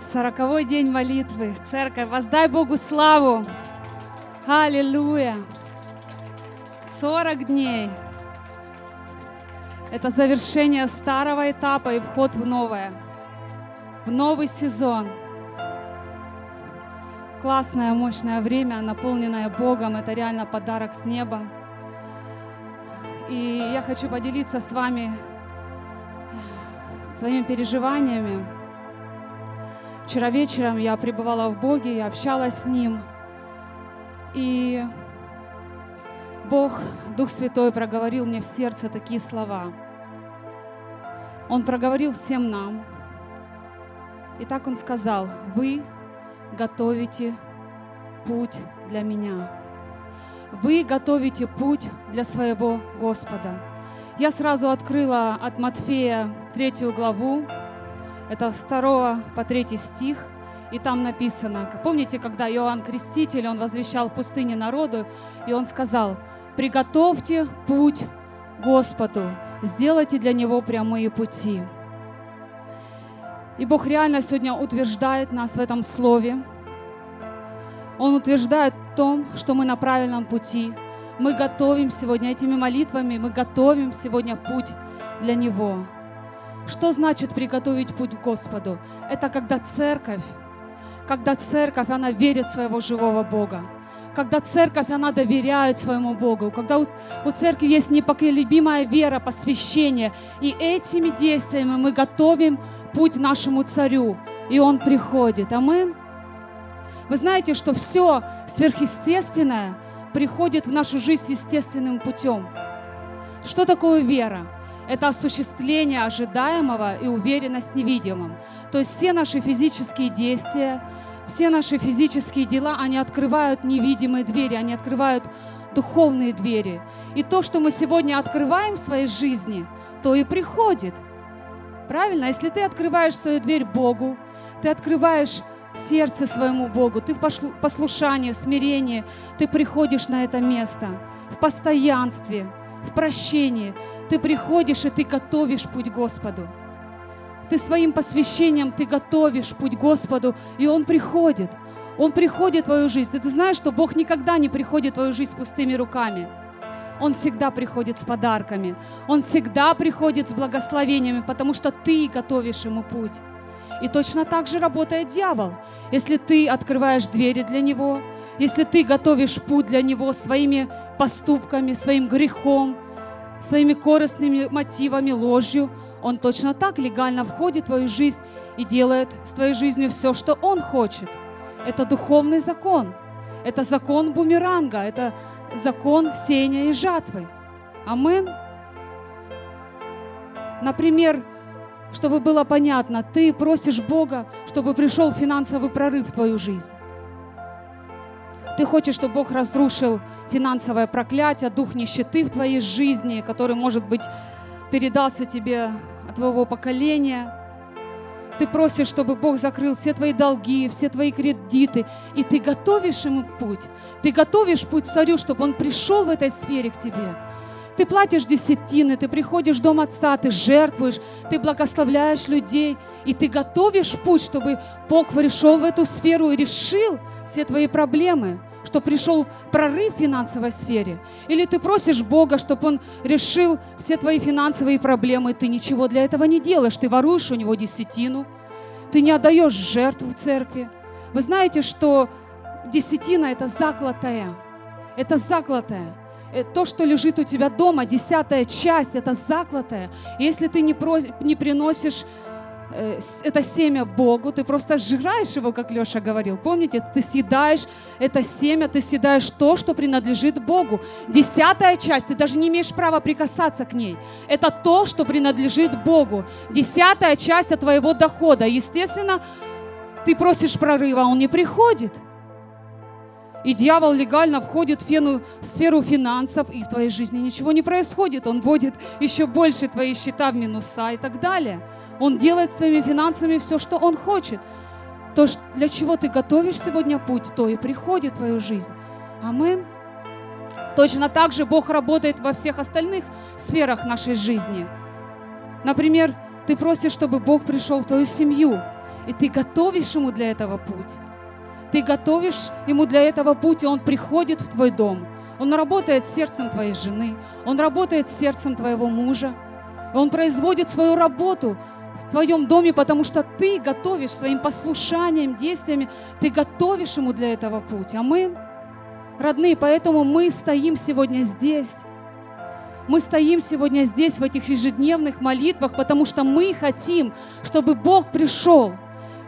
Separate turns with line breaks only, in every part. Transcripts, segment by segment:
Сороковой день молитвы. Церковь, воздай Богу славу. Аллилуйя. Сорок дней. Это завершение старого этапа и вход в новое. В новый сезон. Классное, мощное время, наполненное Богом. Это реально подарок с неба. И я хочу поделиться с вами своими переживаниями Вчера вечером я пребывала в Боге, я общалась с Ним. И Бог, Дух Святой проговорил мне в сердце такие слова. Он проговорил всем нам. И так Он сказал, вы готовите путь для меня. Вы готовите путь для своего Господа. Я сразу открыла от Матфея третью главу, это с 2 по 3 стих. И там написано, помните, когда Иоанн Креститель, он возвещал в пустыне народу, и он сказал, приготовьте путь Господу, сделайте для Него прямые пути. И Бог реально сегодня утверждает нас в этом слове. Он утверждает в том, что мы на правильном пути. Мы готовим сегодня этими молитвами, мы готовим сегодня путь для Него. Что значит приготовить путь к Господу? Это когда церковь, когда церковь, она верит в своего живого Бога. Когда церковь, она доверяет своему Богу. Когда у, у церкви есть непоколебимая вера, посвящение. И этими действиями мы готовим путь нашему царю. И он приходит. Амин. Вы знаете, что все сверхъестественное приходит в нашу жизнь естественным путем. Что такое вера? Это осуществление ожидаемого и уверенность в невидимом. То есть все наши физические действия, все наши физические дела, они открывают невидимые двери, они открывают духовные двери. И то, что мы сегодня открываем в своей жизни, то и приходит. Правильно? Если ты открываешь свою дверь Богу, ты открываешь сердце своему Богу, ты в послушании, в смирении, ты приходишь на это место, в постоянстве, в прощении, ты приходишь и ты готовишь путь Господу. Ты своим посвящением, ты готовишь путь Господу, и Он приходит. Он приходит в твою жизнь. Ты знаешь, что Бог никогда не приходит в твою жизнь с пустыми руками. Он всегда приходит с подарками. Он всегда приходит с благословениями, потому что ты готовишь ему путь. И точно так же работает дьявол. Если ты открываешь двери для него, если ты готовишь путь для него своими поступками, своим грехом, своими корыстными мотивами, ложью, он точно так легально входит в твою жизнь и делает с твоей жизнью все, что он хочет. Это духовный закон. Это закон бумеранга. Это закон сеяния и жатвы. Амин. Например, чтобы было понятно, ты просишь Бога, чтобы пришел финансовый прорыв в твою жизнь. Ты хочешь, чтобы Бог разрушил финансовое проклятие, дух нищеты в твоей жизни, который, может быть, передался тебе от твоего поколения. Ты просишь, чтобы Бог закрыл все твои долги, все твои кредиты, и ты готовишь ему путь. Ты готовишь путь царю, чтобы он пришел в этой сфере к тебе. Ты платишь десятины, ты приходишь в дом отца, ты жертвуешь, ты благословляешь людей, и ты готовишь путь, чтобы Бог пришел в эту сферу и решил все твои проблемы что пришел прорыв в финансовой сфере, или ты просишь Бога, чтобы Он решил все твои финансовые проблемы, ты ничего для этого не делаешь, ты воруешь у Него десятину, ты не отдаешь жертву в церкви. Вы знаете, что десятина – это заклатая, это заклатая. Э, то, что лежит у тебя дома, десятая часть, это заклатая. Если ты не, про, не приносишь это семя Богу, ты просто сжираешь его, как Леша говорил. Помните, ты съедаешь это семя, ты съедаешь то, что принадлежит Богу. Десятая часть, ты даже не имеешь права прикасаться к ней. Это то, что принадлежит Богу. Десятая часть от твоего дохода. Естественно, ты просишь прорыва, он не приходит. И дьявол легально входит в, фену, сферу финансов, и в твоей жизни ничего не происходит. Он вводит еще больше твои счета в минуса и так далее. Он делает с твоими финансами все, что Он хочет. То, для чего ты готовишь сегодня путь, то и приходит в твою жизнь. Амин. Точно так же Бог работает во всех остальных сферах нашей жизни. Например, ты просишь, чтобы Бог пришел в твою семью. И ты готовишь ему для этого путь. Ты готовишь ему для этого путь, и он приходит в твой дом. Он работает сердцем твоей жены, он работает сердцем твоего мужа. Он производит свою работу в твоем доме, потому что ты готовишь своим послушанием, действиями, ты готовишь ему для этого путь. Амин. Родные, поэтому мы стоим сегодня здесь. Мы стоим сегодня здесь, в этих ежедневных молитвах, потому что мы хотим, чтобы Бог пришел.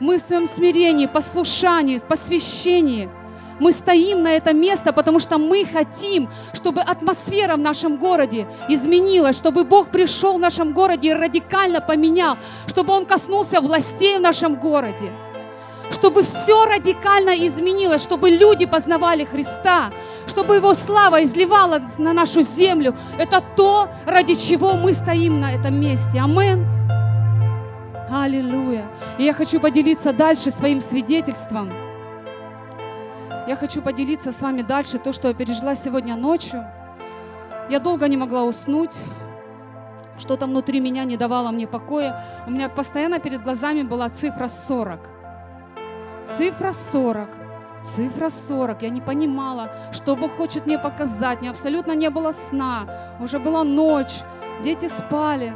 Мы в своем смирении, послушании, посвящении – мы стоим на это место, потому что мы хотим, чтобы атмосфера в нашем городе изменилась, чтобы Бог пришел в нашем городе и радикально поменял, чтобы Он коснулся властей в нашем городе чтобы все радикально изменилось, чтобы люди познавали Христа, чтобы Его слава изливалась на нашу землю. Это то, ради чего мы стоим на этом месте. Амин. Аллилуйя. И я хочу поделиться дальше своим свидетельством. Я хочу поделиться с вами дальше то, что я пережила сегодня ночью. Я долго не могла уснуть. Что-то внутри меня не давало мне покоя. У меня постоянно перед глазами была цифра 40. Цифра 40. Цифра 40. Я не понимала, что Бог хочет мне показать. Мне абсолютно не было сна. Уже была ночь. Дети спали.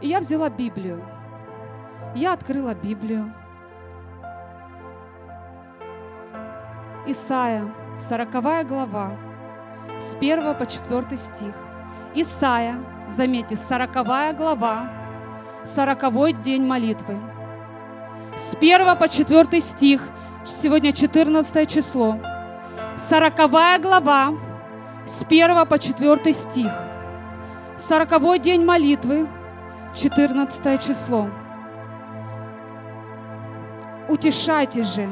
И я взяла Библию. Я открыла Библию. Исаия, 40 глава, с 1 по 4 стих. Исаия, заметьте, 40 глава, 40 день молитвы. С 1 по 4 стих, сегодня 14 число. 40 глава, с 1 по 4 стих. 40 день молитвы, 14 число. Утешайте же,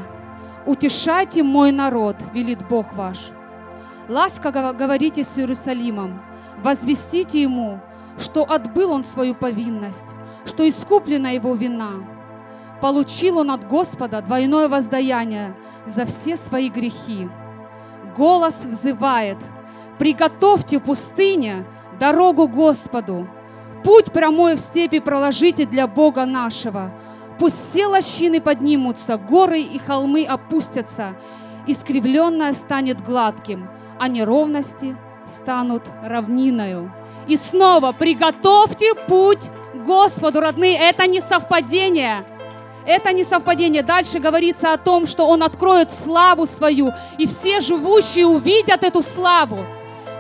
«Утешайте мой народ», — велит Бог ваш. Ласково говорите с Иерусалимом, возвестите ему, что отбыл он свою повинность, что искуплена его вина. Получил он от Господа двойное воздаяние за все свои грехи. Голос взывает, приготовьте пустыне дорогу Господу, путь прямой в степи проложите для Бога нашего – Пусть все лощины поднимутся, горы и холмы опустятся, искривленное станет гладким, а неровности станут равниною. И снова приготовьте путь Господу, родные. Это не совпадение. Это не совпадение. Дальше говорится о том, что Он откроет славу свою, и все живущие увидят эту славу.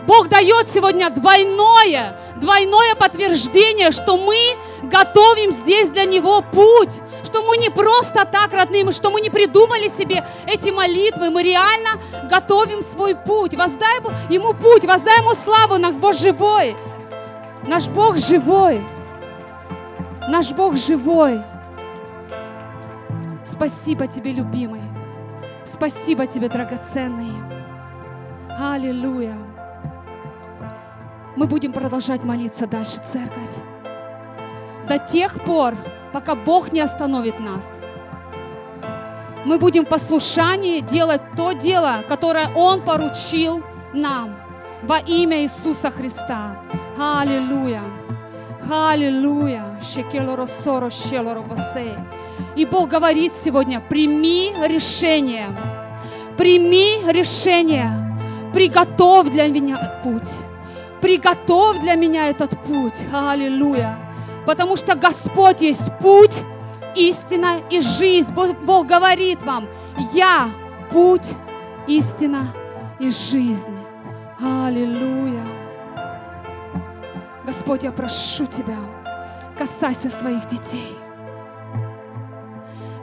Бог дает сегодня двойное, двойное подтверждение, что мы готовим здесь для Него путь, что мы не просто так, родные, что мы не придумали себе эти молитвы, мы реально готовим свой путь. Воздай Ему путь, воздай Ему славу, наш Бог живой. Наш Бог живой. Наш Бог живой. Спасибо Тебе, любимый. Спасибо Тебе, драгоценный. Аллилуйя. Мы будем продолжать молиться дальше, церковь. До тех пор, пока Бог не остановит нас. Мы будем в послушании делать то дело, которое Он поручил нам во имя Иисуса Христа. Аллилуйя. Аллилуйя. И Бог говорит сегодня, прими решение. Прими решение. Приготовь для меня путь приготовь для меня этот путь. Аллилуйя. Потому что Господь есть путь, истина и жизнь. Бог, Бог говорит вам, я путь, истина и жизнь. Аллилуйя. Господь, я прошу Тебя, касайся своих детей.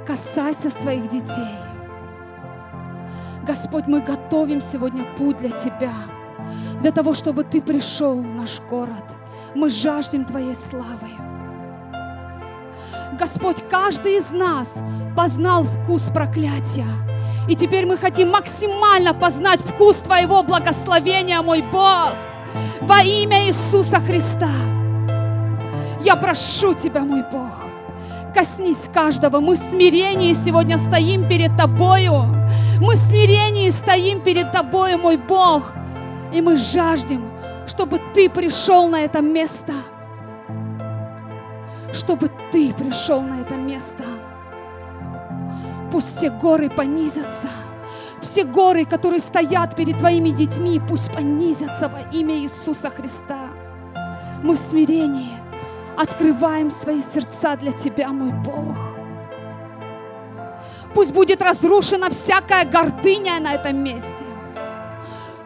Касайся своих детей. Господь, мы готовим сегодня путь для Тебя для того, чтобы Ты пришел в наш город. Мы жаждем Твоей славы. Господь, каждый из нас познал вкус проклятия. И теперь мы хотим максимально познать вкус Твоего благословения, мой Бог, во имя Иисуса Христа. Я прошу Тебя, мой Бог, коснись каждого. Мы в смирении сегодня стоим перед Тобою. Мы в смирении стоим перед Тобою, мой Бог. И мы жаждем, чтобы Ты пришел на это место. чтобы Ты пришел на это место. Пусть все горы понизятся, все горы, которые стоят перед Твоими детьми, пусть понизятся во имя Иисуса Христа. Мы в смирении открываем свои сердца для Тебя, мой Бог. Пусть будет разрушена всякая гордыня на этом месте.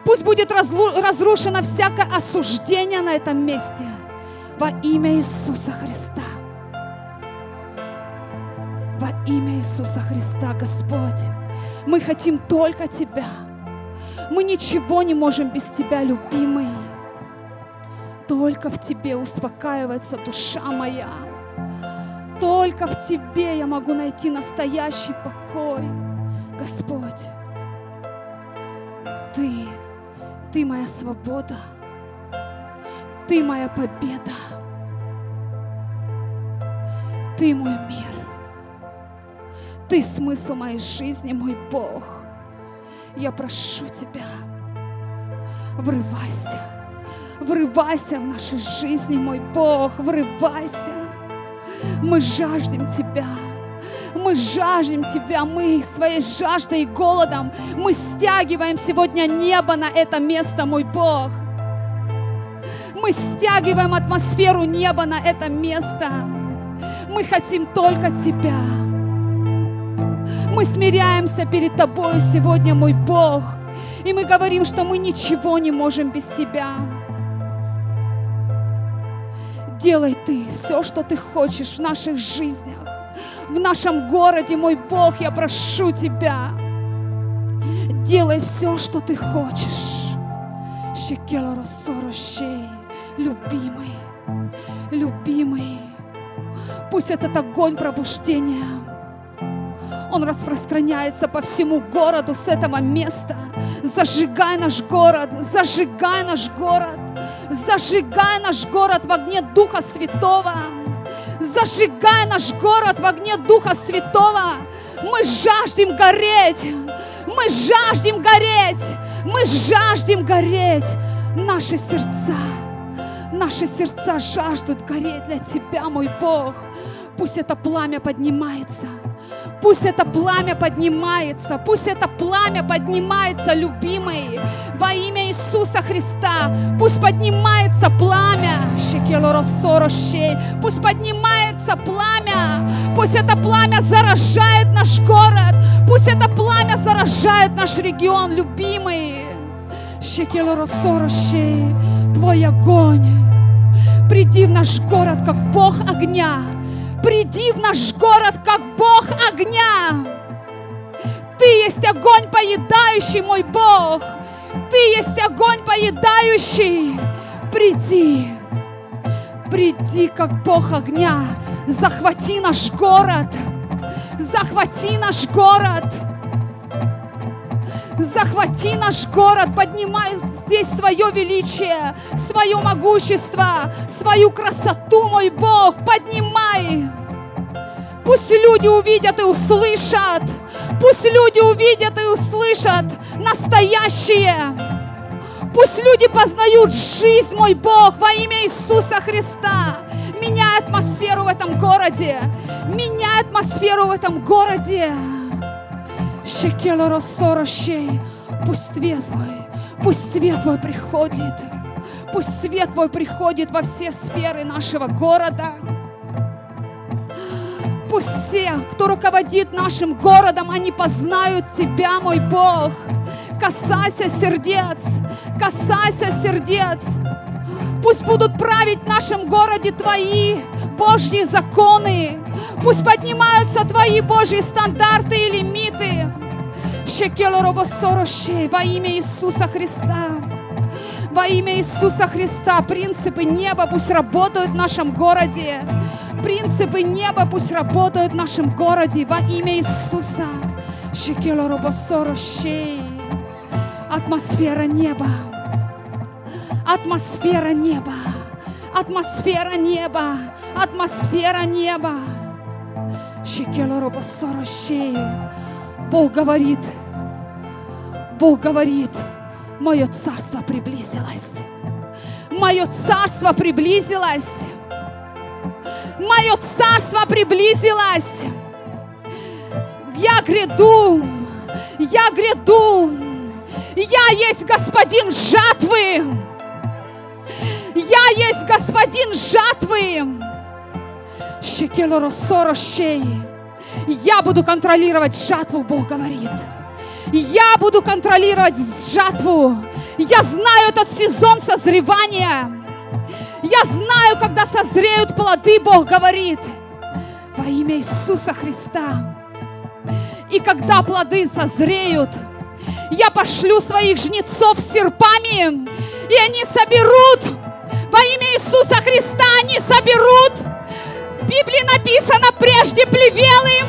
Пусть будет разрушено всякое осуждение на этом месте во имя Иисуса Христа. Во имя Иисуса Христа, Господь, мы хотим только Тебя. Мы ничего не можем без Тебя, любимый. Только в Тебе успокаивается душа моя. Только в Тебе я могу найти настоящий покой, Господь. Ты ты моя свобода. Ты моя победа. Ты мой мир. Ты смысл моей жизни, мой Бог. Я прошу Тебя, врывайся, врывайся в нашей жизни, мой Бог, врывайся. Мы жаждем Тебя. Мы жаждем Тебя, мы своей жаждой и голодом, мы стягиваем сегодня небо на это место, мой Бог. Мы стягиваем атмосферу неба на это место. Мы хотим только Тебя. Мы смиряемся перед Тобой сегодня, мой Бог. И мы говорим, что мы ничего не можем без Тебя. Делай Ты все, что Ты хочешь в наших жизнях в нашем городе, мой Бог, я прошу Тебя, делай все, что Ты хочешь. Любимый, любимый, пусть этот огонь пробуждения, он распространяется по всему городу с этого места. Зажигай наш город, зажигай наш город, зажигай наш город в огне Духа Святого зажигай наш город в огне Духа Святого. Мы жаждем гореть, мы жаждем гореть, мы жаждем гореть. Наши сердца, наши сердца жаждут гореть для Тебя, мой Бог. Пусть это пламя поднимается. Пусть это пламя поднимается. Пусть это пламя поднимается, любимый, во имя Иисуса Христа. Пусть поднимается пламя. Пусть поднимается пламя. Пусть это пламя заражает наш город. Пусть это пламя заражает наш регион, любимый. Твой огонь. Приди в наш город, как Бог огня приди в наш город, как Бог огня. Ты есть огонь поедающий, мой Бог. Ты есть огонь поедающий. Приди, приди, как Бог огня. Захвати наш город. Захвати наш город. Захвати наш город, поднимай здесь свое величие, свое могущество, свою красоту, мой Бог, поднимай. Пусть люди увидят и услышат, пусть люди увидят и услышат настоящее. Пусть люди познают жизнь, мой Бог, во имя Иисуса Христа. Меняй атмосферу в этом городе. Меняй атмосферу в этом городе. Пусть свет Твой, пусть свет Твой приходит. Пусть свет Твой приходит во все сферы нашего города. Пусть все, кто руководит нашим городом, они познают Тебя, мой Бог. Касайся сердец, касайся сердец. Пусть будут править в нашем городе Твои Божьи законы. Пусть поднимаются Твои Божьи стандарты и лимиты. Во имя Иисуса Христа. Во имя Иисуса Христа принципы неба пусть работают в нашем городе. Принципы неба пусть работают в нашем городе во имя Иисуса. Атмосфера неба. Атмосфера неба. Атмосфера неба. Атмосфера неба. Бог говорит, Бог говорит, мое царство приблизилось. Мое царство приблизилось. Мое царство приблизилось. Я гряду, я гряду. Я есть господин жатвы. Я есть господин жатвы. Я буду контролировать жатву, Бог говорит. Я буду контролировать жатву. Я знаю этот сезон созревания. Я знаю, когда созреют плоды, Бог говорит. Во имя Иисуса Христа. И когда плоды созреют, я пошлю своих жнецов с серпами, и они соберут во имя Иисуса Христа, они соберут. В Библии написано прежде плевелы,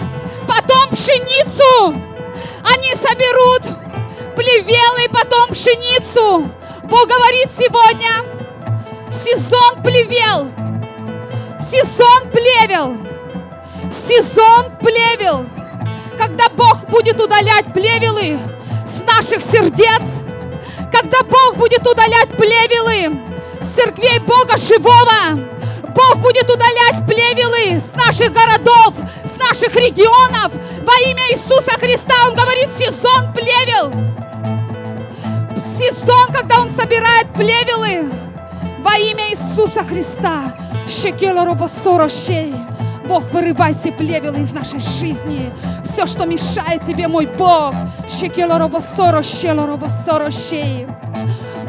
потом пшеницу. Они соберут плевелы, потом пшеницу. Бог говорит сегодня, сезон плевел, сезон плевел, сезон плевел. Когда Бог будет удалять плевелы с наших сердец, когда Бог будет удалять плевелы с церквей Бога живого, Бог будет удалять плевелы с наших городов, с наших регионов. Во имя Иисуса Христа Он говорит, сезон плевел. Сезон, когда Он собирает плевелы. Во имя Иисуса Христа. Шекела робосорощей. Бог, вырывай все плевелы из нашей жизни. Все, что мешает тебе, мой Бог. Шекела робосорощей, робосорощей.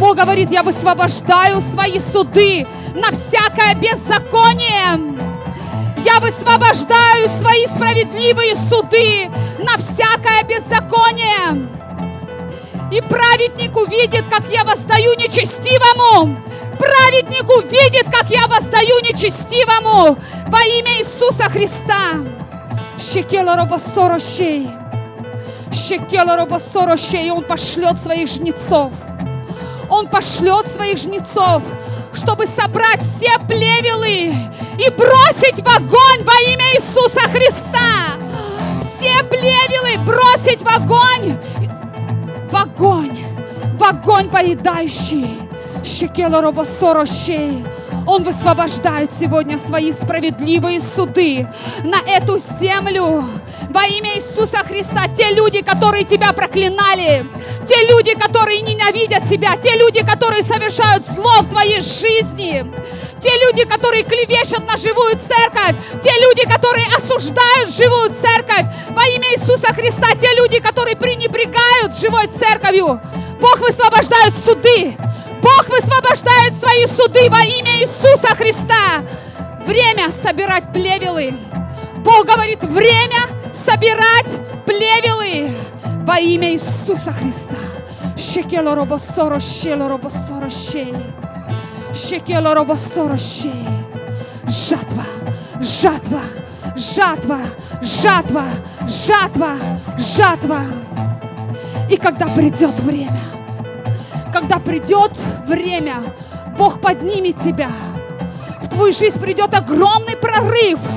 Бог говорит, я высвобождаю свои суды на всякое беззаконие. Я высвобождаю свои справедливые суды на всякое беззаконие. И праведник увидит, как я воздаю нечестивому. Праведник увидит, как я воздаю нечестивому во имя Иисуса Христа. Шекела робосорощей. Шекела робосорощей. Он пошлет своих жнецов – он пошлет своих жнецов, чтобы собрать все плевелы и бросить в огонь во имя Иисуса Христа. Все плевелы бросить в огонь. В огонь. В огонь поедающий. Шекела робосорощей. Он высвобождает сегодня свои справедливые суды на эту землю во имя Иисуса Христа. Те люди, которые тебя проклинали, те люди, которые ненавидят тебя, те люди, которые совершают зло в твоей жизни, те люди, которые клевещут на живую церковь, те люди, которые осуждают живую церковь во имя Иисуса Христа, те люди, которые пренебрегают живой церковью. Бог высвобождает суды. Бог высвобождает свои суды во имя Иисуса Христа. Время собирать плевелы. Бог говорит, время собирать плевелы во имя Иисуса Христа. Шекело робосоро, щело робосоро, щей. Шекело робосоро, щей. Жатва, жатва, жатва, жатва, жатва, жатва. И когда придет время, когда придет время, Бог поднимет тебя. В твою жизнь придет огромный прорыв –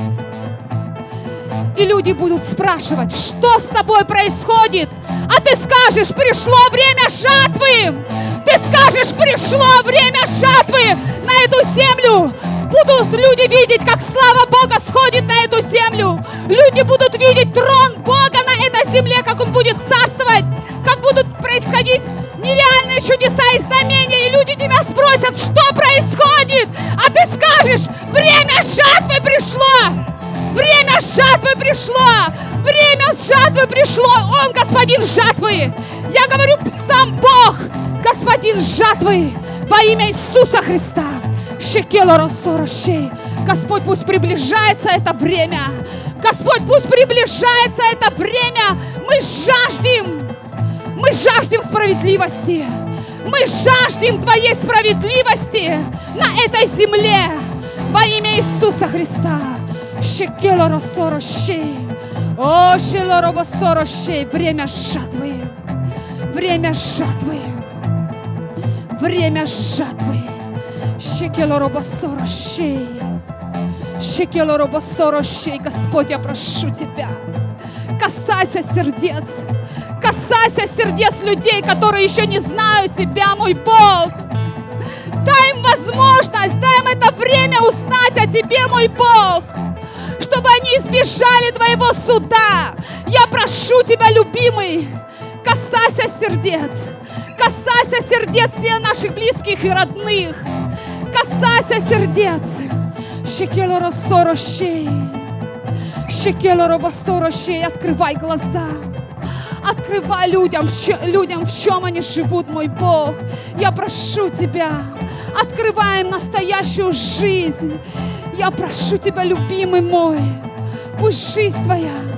и люди будут спрашивать, что с тобой происходит? А ты скажешь, пришло время жатвы. Ты скажешь, пришло время жатвы на эту землю. Будут люди видеть, как слава Бога сходит на эту землю. Люди будут видеть трон Бога на этой земле, как Он будет царствовать, как будут происходить нереальные чудеса и знамения, и люди тебя спросят, что происходит, а ты скажешь, время жатвы пришло. Время жатвы пришло! Время жатвы пришло! Он господин жатвы! Я говорю, сам Бог, господин жатвы, во имя Иисуса Христа. Господь, пусть приближается это время. Господь, пусть приближается это время. Мы жаждем, мы жаждем справедливости. Мы жаждем Твоей справедливости на этой земле во имя Иисуса Христа. О, шелороба сорощей. Время жатвы. Время жатвы. Время жатвы. Господь, я прошу Тебя. Касайся сердец. Касайся сердец людей, которые еще не знают Тебя, мой Бог. Дай им возможность, дай им это время узнать о Тебе, мой Бог, чтобы они избежали Твоего суда. Я прошу Тебя, любимый, касайся сердец, касайся сердец всех наших близких и родных, касайся сердец. Шекело рассорощей, шекело робосорощей, открывай глаза. Открывай людям, людям, в чем они живут, мой Бог. Я прошу Тебя, открывай им настоящую жизнь. Я прошу Тебя, любимый мой, пусть жизнь Твоя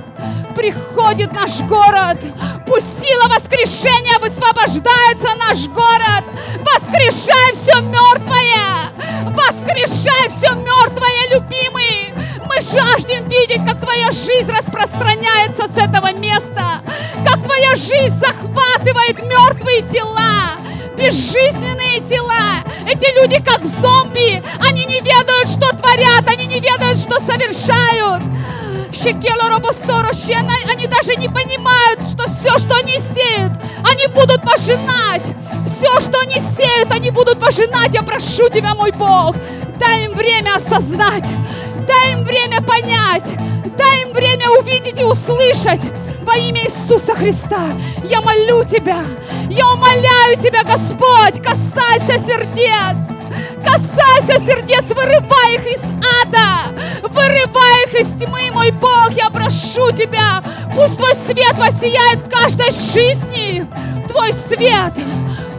приходит наш город. Пусть сила воскрешения высвобождается наш город. Воскрешай все мертвое. Воскрешай все мертвое, любимый. Мы жаждем видеть, как Твоя жизнь распространяется с этого места. Как Твоя жизнь захватывает мертвые тела безжизненные тела. Эти люди как зомби. Они не ведают, что творят, они не ведают, что совершают. Они даже не понимают, что все, что они сеют, они будут пожинать. Все, что они сеют, они будут пожинать. Я прошу Тебя, мой Бог, дай им время осознать, дай им время понять, дай им время увидеть и услышать во имя Иисуса Христа. Я молю Тебя, я умоляю Тебя, Господь, касайся сердец. Касайся сердец, вырывай их из ада, вырывай их из тьмы, мой Бог, я прошу Тебя, пусть Твой свет воссияет в каждой жизни, Твой свет,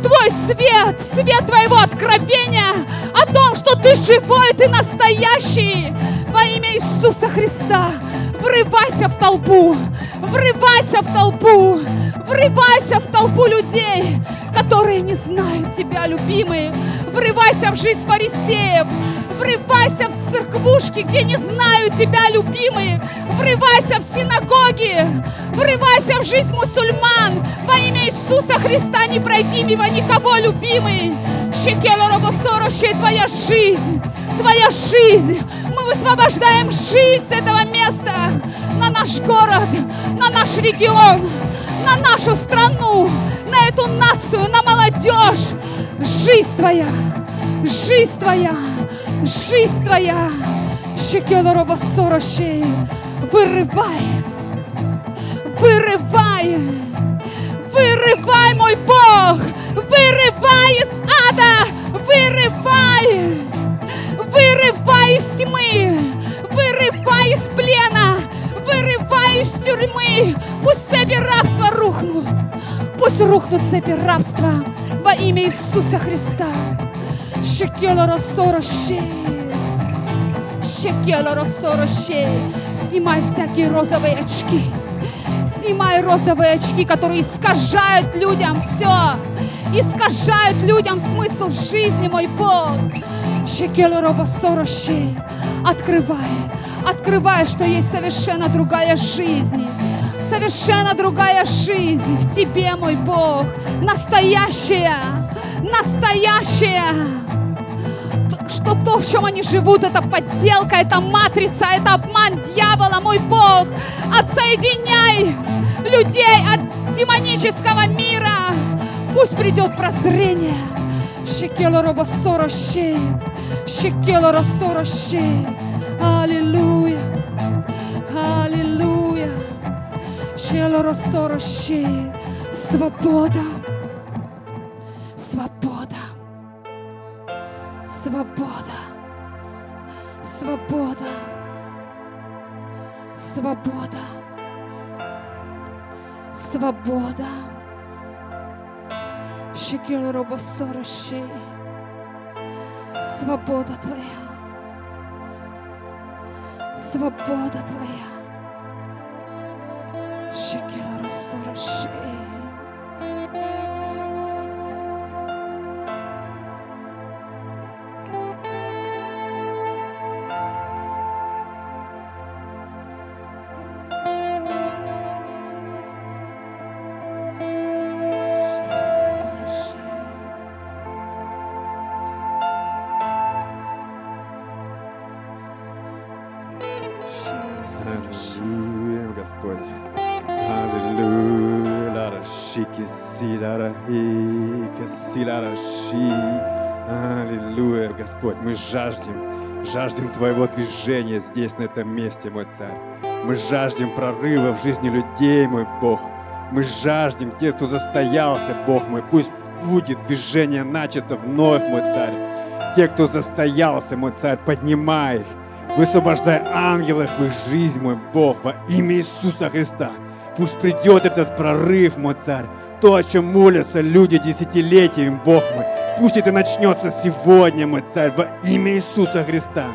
Твой свет, свет Твоего откровения о том, что Ты живой, Ты настоящий, во имя Иисуса Христа. Врывайся в толпу, врывайся в толпу, врывайся в толпу людей, которые не знают Тебя, любимые. Врывайся в жизнь фарисеев, врывайся в церквушки, где не знают Тебя, любимые. Врывайся в синагоги, врывайся в жизнь мусульман. Во имя Иисуса Христа не пройди мимо никого, любимый. Шекела Робосороще, Твоя жизнь, Твоя жизнь. Мы высвобождаем жизнь с этого места на наш город, на наш регион, на нашу страну, на эту нацию, на молодежь. Жизнь Твоя, жизнь Твоя, жизнь Твоя. Шекела Робосороще, вырывай, вырывай, вырывай, мой Бог, вырывай из ада, вырывай, вырывай из тьмы, вырывай из плена, вырывай из тюрьмы. Пусть цепи рабства рухнут, пусть рухнут цепи рабства во имя Иисуса Христа. Шекела рассорощей. Шекела рассорощей. Снимай всякие розовые очки. Снимай розовые очки, которые искажают людям все. Искажают людям смысл жизни, мой Бог. Открывай. Открывай, что есть совершенно другая жизнь. Совершенно другая жизнь в Тебе, мой Бог. Настоящая. Настоящая что то, в чем они живут, это подделка, это матрица, это обман дьявола, мой Бог. Отсоединяй людей от демонического мира. Пусть придет прозрение. Шекело робосорощей, шекело рассорощей. Аллилуйя, аллилуйя. Шело рассорощей. Свобода, свобода. Свобода. Свобода. Свобода. Свобода. Свобода Твоя. Свобода Твоя. Шекел рассорощей.
Аллилуйя, Господь, мы жаждем, жаждем Твоего движения здесь, на этом месте, мой Царь. Мы жаждем прорыва в жизни людей, мой Бог. Мы жаждем тех, кто застоялся, Бог мой. Пусть будет движение начато вновь, мой Царь. Те, кто застоялся, мой Царь, поднимай их. Высвобождай ангелов в их жизнь, мой Бог, во имя Иисуса Христа. Пусть придет этот прорыв, мой Царь. То, о чем молятся люди десятилетиями, Бог мой. Пусть это начнется сегодня, мой Царь, во имя Иисуса Христа.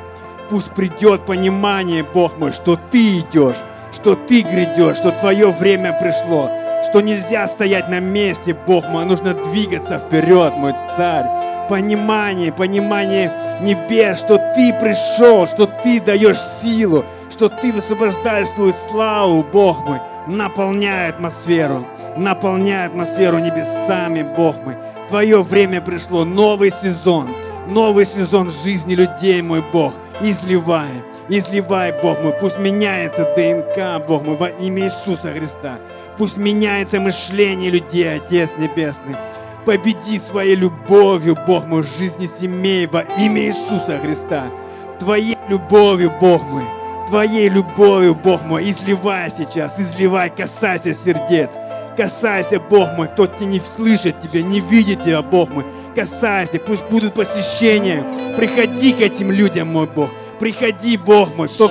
Пусть придет понимание, Бог мой, что Ты идешь, что Ты грядешь, что Твое время пришло, что нельзя стоять на месте, Бог мой, а нужно двигаться вперед, мой Царь. Понимание, понимание небес, что Ты пришел, что Ты даешь силу, что Ты высвобождаешь Твою славу, Бог мой, наполняй атмосферу, наполняй атмосферу небесами, Бог мой. Твое время пришло, новый сезон, новый сезон жизни людей, мой Бог, изливай, изливай, Бог мой, пусть меняется ДНК, Бог мой, во имя Иисуса Христа. Пусть меняется мышление людей, Отец Небесный. Победи своей любовью, Бог мой, жизни семей во имя Иисуса Христа. Твоей любовью, Бог мой, Твоей любовью, Бог мой, изливай сейчас, изливай, касайся сердец. Касайся, Бог мой, тот не слышит тебя, не видит тебя, Бог мой. Касайся, пусть будут посещения. Приходи к этим людям, мой Бог. Приходи, Бог мой, кто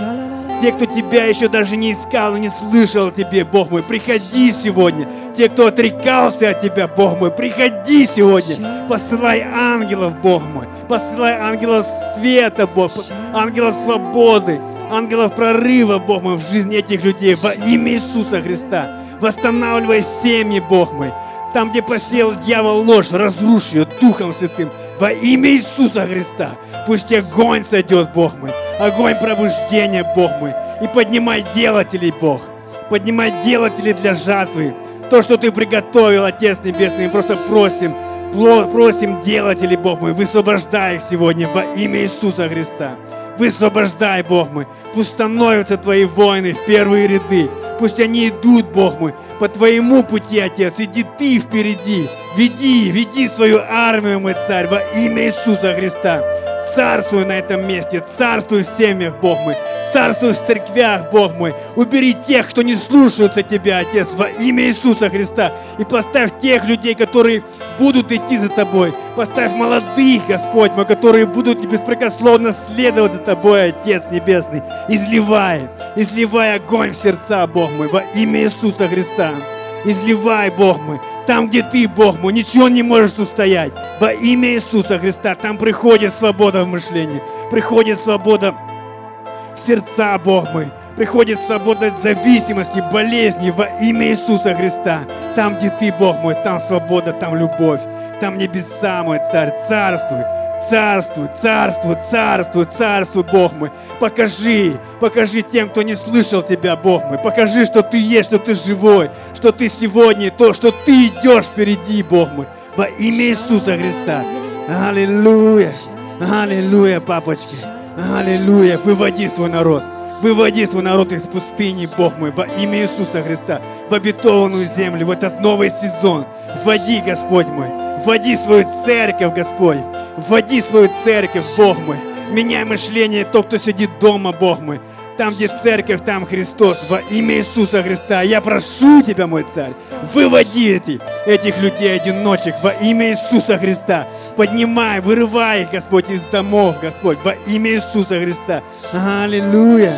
те, кто тебя еще даже не искал и не слышал тебе, Бог мой, приходи сегодня. Те, кто отрекался от тебя, Бог мой, приходи сегодня. Посылай ангелов, Бог мой. Посылай ангелов света, Бог. Ангелов свободы. Ангелов прорыва, Бог мой, в жизни этих людей. Во имя Иисуса Христа. Восстанавливай семьи, Бог мой. Там, где посеял дьявол ложь, разруши ее Духом Святым. Во имя Иисуса Христа. Пусть огонь сойдет, Бог мой огонь пробуждения, Бог мой. И поднимай делателей, Бог. Поднимай делателей для жатвы. То, что Ты приготовил, Отец Небесный, мы просто просим, просим делателей, Бог мой, высвобождай их сегодня во имя Иисуса Христа. Высвобождай, Бог мой. Пусть становятся Твои воины в первые ряды. Пусть они идут, Бог мой, по Твоему пути, Отец. Иди Ты впереди. Веди, веди свою армию, мой Царь, во имя Иисуса Христа. Царствуй на этом месте, царствуй в семьях, Бог мой, царствуй в церквях, Бог мой. Убери тех, кто не слушается Тебя, Отец, во имя Иисуса Христа. И поставь тех людей, которые будут идти за Тобой. Поставь молодых, Господь мой, которые будут беспрекословно следовать за Тобой, Отец Небесный. Изливай, изливай огонь в сердца, Бог мой, во имя Иисуса Христа. Изливай, Бог мой, там, где Ты, Бог мой, ничего не можешь устоять. Во имя Иисуса Христа там приходит свобода в мышлении, приходит свобода в сердца, Бог мой. Приходит свобода от зависимости, болезни во имя Иисуса Христа. Там, где Ты, Бог мой, там свобода, там любовь. Там небеса, мой Царь, царствуй. Царствуй, царствуй, царствуй, царствуй, Бог мой. Покажи, покажи тем, кто не слышал Тебя, Бог мой. Покажи, что Ты есть, что Ты живой, что Ты сегодня то, что Ты идешь впереди, Бог мой. Во имя Иисуса Христа. Аллилуйя. Аллилуйя, папочки. Аллилуйя. Выводи свой народ. Выводи свой народ из пустыни, Бог мой, во имя Иисуса Христа, в обетованную землю, в этот новый сезон. Вводи, Господь мой, вводи свою церковь, Господь, вводи свою церковь, Бог мой. Меняй мышление то, кто сидит дома, Бог мой. Там, где церковь, там Христос, во имя Иисуса Христа. Я прошу Тебя, мой царь, выводи эти, этих людей, одиночек, во имя Иисуса Христа. Поднимай, вырывай их, Господь, из домов, Господь, во имя Иисуса Христа. Аллилуйя,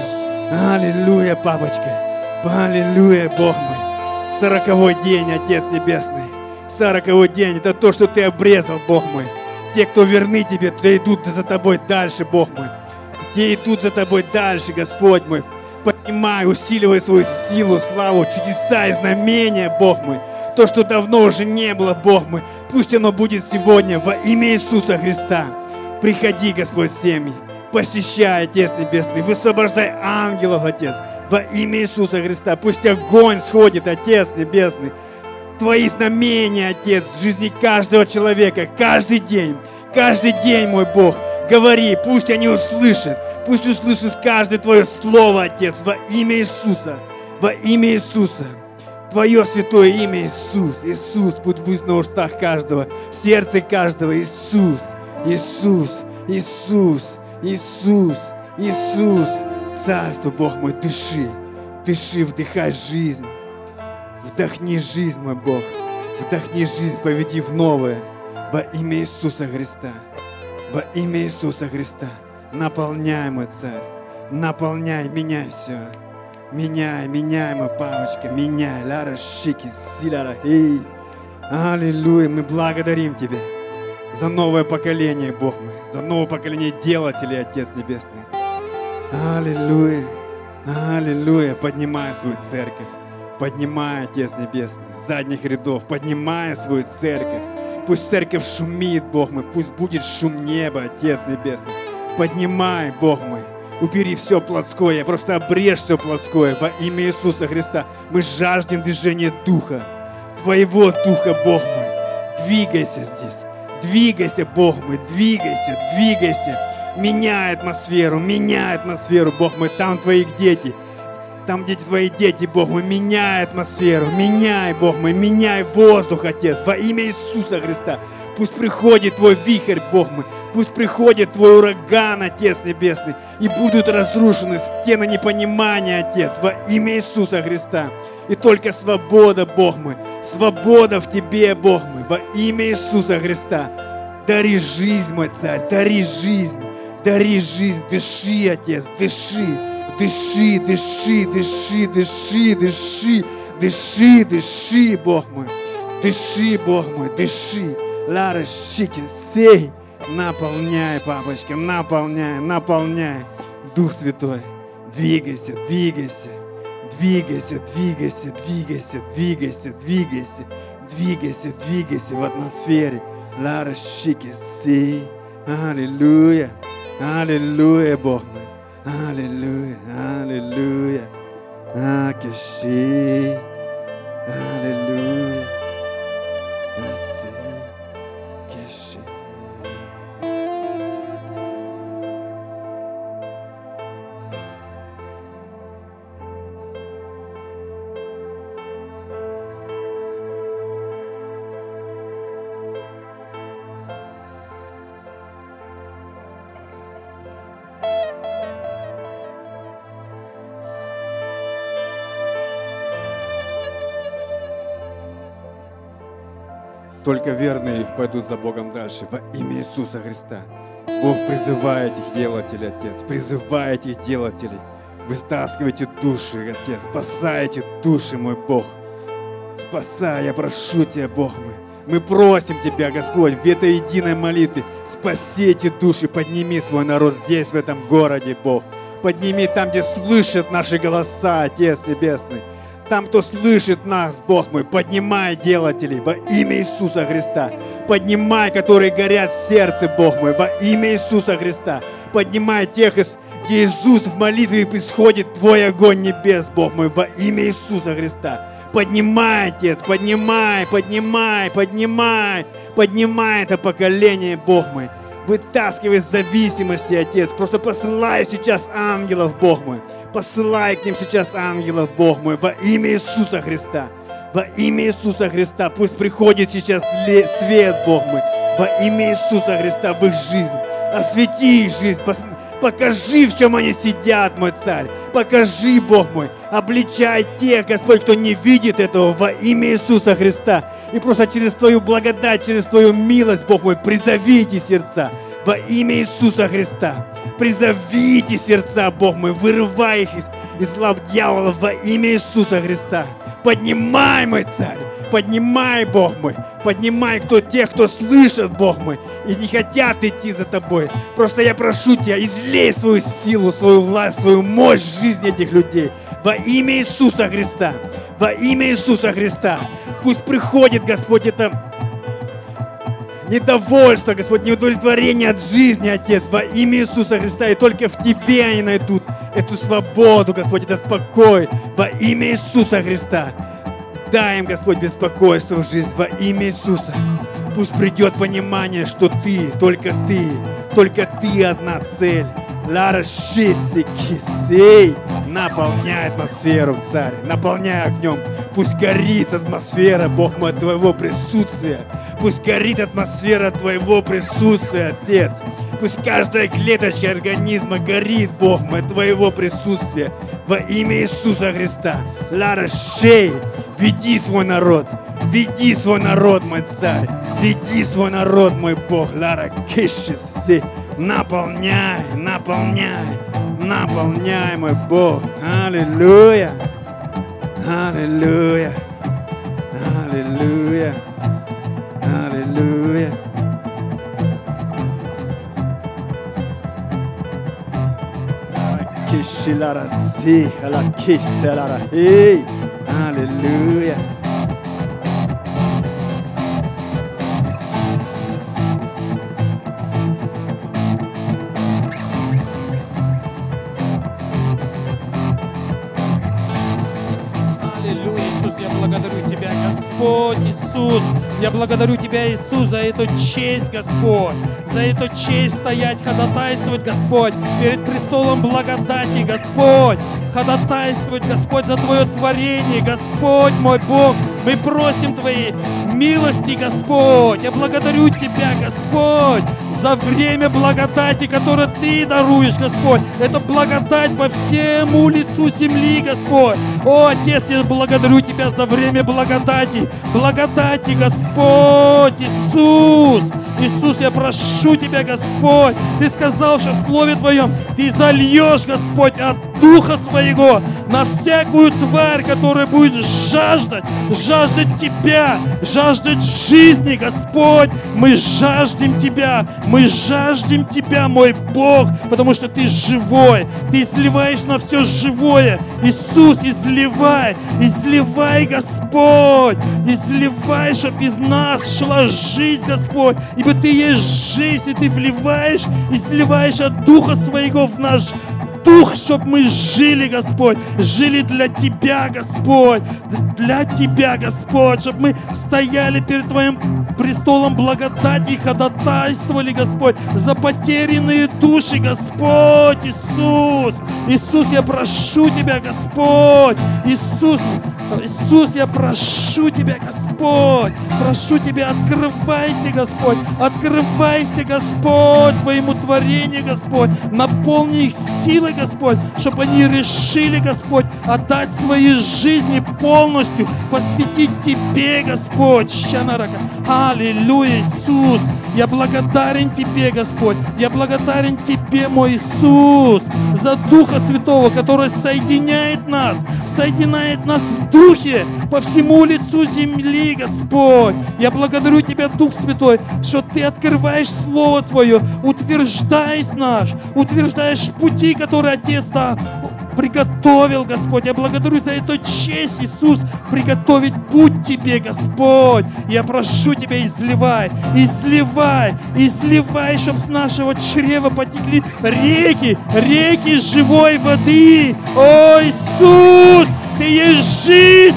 аллилуйя, папочка, аллилуйя, Бог мой. Сороковой день, Отец Небесный. Сороковой день, это то, что Ты обрезал, Бог мой. Те, кто верны Тебе, те идут за Тобой дальше, Бог мой. Те идут за Тобой дальше, Господь мой. Поднимай, усиливай свою силу, славу, чудеса и знамения, Бог мой. То, что давно уже не было, Бог мой, пусть оно будет сегодня во имя Иисуса Христа. Приходи, Господь, семьи. Посещай, Отец Небесный. Высвобождай ангелов, Отец, во имя Иисуса Христа. Пусть огонь сходит, Отец Небесный. Твои знамения, Отец, в жизни каждого человека, каждый день. Каждый день, мой Бог, говори, пусть они услышат, пусть услышат каждое Твое Слово, Отец, во имя Иисуса, во имя Иисуса. Твое святое имя Иисус, Иисус, будь пусть на устах каждого, в сердце каждого, Иисус, Иисус, Иисус, Иисус, Иисус, Царство, Бог мой, дыши, дыши, вдыхай жизнь. Вдохни жизнь, мой Бог. Вдохни жизнь, поведи в новое. Во имя Иисуса Христа. Во имя Иисуса Христа. Наполняй, мой Царь. Наполняй, меняй все. Меняй, меняй, мой папочка, меняй. Лара Шики, Силяра, эй. Аллилуйя, мы благодарим Тебя за новое поколение, Бог мой, за новое поколение делателей, Отец Небесный. Аллилуйя, аллилуйя, поднимай свою церковь, поднимай, Отец Небесный, с задних рядов, поднимай свою церковь. Пусть церковь шумит, Бог мой, пусть будет шум неба, Отец Небесный. Поднимай, Бог мой, убери все плотское, просто обрежь все плотское во имя Иисуса Христа. Мы жаждем движения Духа, Твоего Духа, Бог мой. Двигайся здесь, двигайся, Бог мой, двигайся, двигайся. Меняй атмосферу, меняй атмосферу, Бог мой, там твоих дети. Там, где твои дети, Бог мой, меняй атмосферу, меняй, Бог мой, меняй воздух, Отец, во имя Иисуса Христа. Пусть приходит Твой вихрь, Бог мой, пусть приходит Твой ураган, Отец Небесный, и будут разрушены стены непонимания, Отец, во имя Иисуса Христа. И только свобода, Бог мой, свобода в Тебе, Бог мой, во имя Иисуса Христа. Дари жизнь, мой Царь, дари жизнь, дари жизнь, дыши, Отец, дыши, Дыши, дыши, дыши, дыши, дыши, дыши, дыши, Бог мой. Дыши, Бог мой, дыши. Лара Щикин, сей. Наполняй, папочка, наполняй, наполняй. Дух Святой, двигайся, двигайся. Двигайся, двигайся, двигайся, двигайся, двигайся, двигайся, двигайся в атмосфере. Лара Щики, сей. Аллилуйя, аллилуйя, Бог мой. Hallelujah, hallelujah. I can see. Hallelujah. Только верные пойдут за Богом дальше во имя Иисуса Христа. Бог призывает их делателей, Отец, призывает их делателей. Вытаскивайте души, Отец, спасайте души, мой Бог. Спасай, я прошу Тебя, Бог мой. Мы просим Тебя, Господь, в этой единой молитве, спаси эти души, подними свой народ здесь, в этом городе, Бог. Подними там, где слышат наши голоса, Отец Небесный. Там, кто слышит нас, Бог мой, поднимай делателей во имя Иисуса Христа. Поднимай, которые горят в сердце, Бог мой, во имя Иисуса Христа. Поднимай тех, где Иисус в молитве исходит Твой огонь небес, Бог мой, во имя Иисуса Христа. Поднимай, Отец, поднимай, поднимай, поднимай, поднимай это поколение, Бог мой. Вытаскивай из зависимости, Отец. Просто посылай сейчас ангелов, Бог мой. Посылай к ним сейчас ангелов, Бог мой, во имя Иисуса Христа. Во имя Иисуса Христа пусть приходит сейчас свет, Бог мой, во имя Иисуса Христа в их жизнь. Освети их жизнь, покажи, в чем они сидят, мой царь. Покажи, Бог мой, обличай тех, Господь, кто не видит этого во имя Иисуса Христа. И просто через Твою благодать, через Твою милость, Бог мой, призовите сердца во имя Иисуса Христа. Призовите сердца, Бог мой, вырывай их из, из лап дьявола во имя Иисуса Христа. Поднимай, мой царь, поднимай, Бог мой, поднимай кто тех, кто слышит, Бог мой, и не хотят идти за тобой. Просто я прошу тебя, излей свою силу, свою власть, свою мощь в жизни этих людей. Во имя Иисуса Христа, во имя Иисуса Христа. Пусть приходит, Господь, это недовольство, Господь, неудовлетворение от жизни, Отец, во имя Иисуса Христа. И только в Тебе они найдут эту свободу, Господь, этот покой во имя Иисуса Христа. Дай им, Господь, беспокойство в жизнь во имя Иисуса. Пусть придет понимание, что Ты, только Ты, только Ты одна цель. Лара Шисики Сей, Наполняй атмосферу, Царь, наполняй огнем. Пусть горит атмосфера, Бог мой, Твоего присутствия. Пусть горит атмосфера Твоего присутствия, Отец. Пусть каждая клеточка организма горит, Бог мой, Твоего присутствия. Во имя Иисуса Христа. Лара Шей, веди свой народ. Веди свой народ, мой царь. Веди свой народ, мой Бог. Лара Кишиси. Наполняй, наполняй, наполняй, мой Бог. Аллилуйя. Аллилуйя. Аллилуйя. Аллилуйя. Ala kisselara hey. Hallelujah.
Аллилуйя, Иисус. Я благодарю Тебя, Иисус, за эту честь, Господь. За эту честь стоять, ходатайствовать, Господь, перед престолом благодати, Господь. Ходатайствовать, Господь, за Твое творение, Господь мой Бог. Мы просим Твоей милости, Господь. Я благодарю Тебя, Господь, за время благодати, которое Ты даруешь, Господь. Это благодать по всему лицу земли, Господь. О, Отец, я благодарю Тебя за время благодати. Благодати, Господь Иисус. Иисус, я прошу Тебя, Господь, Ты сказал, что в Слове Твоем Ты зальешь, Господь, от Духа Своего на всякую тварь, которая будет жаждать, жаждать Тебя, жаждать жизни, Господь. Мы жаждем Тебя, мы жаждем Тебя, мой Бог, потому что Ты живой, Ты изливаешь на все живое. Иисус, изливай, изливай, Господь, изливай, чтобы из нас шла жизнь, Господь, ибо Ты есть жизнь, и Ты вливаешь, изливаешь от Духа Своего в наш дух, чтобы мы жили, Господь, жили для Тебя, Господь, для Тебя, Господь, чтобы мы стояли перед Твоим престолом благодати и ходатайствовали, Господь, за потерянные души, Господь Иисус. Иисус, я прошу Тебя, Господь, Иисус, Иисус, я прошу Тебя, Господь, прошу Тебя, открывайся, Господь, открывайся, Господь, Твоему творению, Господь, наполни их силой, Господь, чтобы они решили, Господь, отдать свои жизни полностью, посвятить Тебе, Господь, Щанарака. Аллилуйя, Иисус, я благодарен Тебе, Господь, я благодарен Тебе, мой Иисус, за Духа Святого, который соединяет нас, соединяет нас в Духе по всему лицу земли, Господь. Я благодарю Тебя, Дух Святой, что Ты открываешь Слово Свое, утверждаешь наш, утверждаешь пути, которые Отец да, приготовил, Господь. Я благодарю за эту честь, Иисус, приготовить путь Тебе, Господь. Я прошу Тебя, изливай, изливай, изливай, чтобы с нашего чрева потекли реки, реки живой воды. О, Иисус,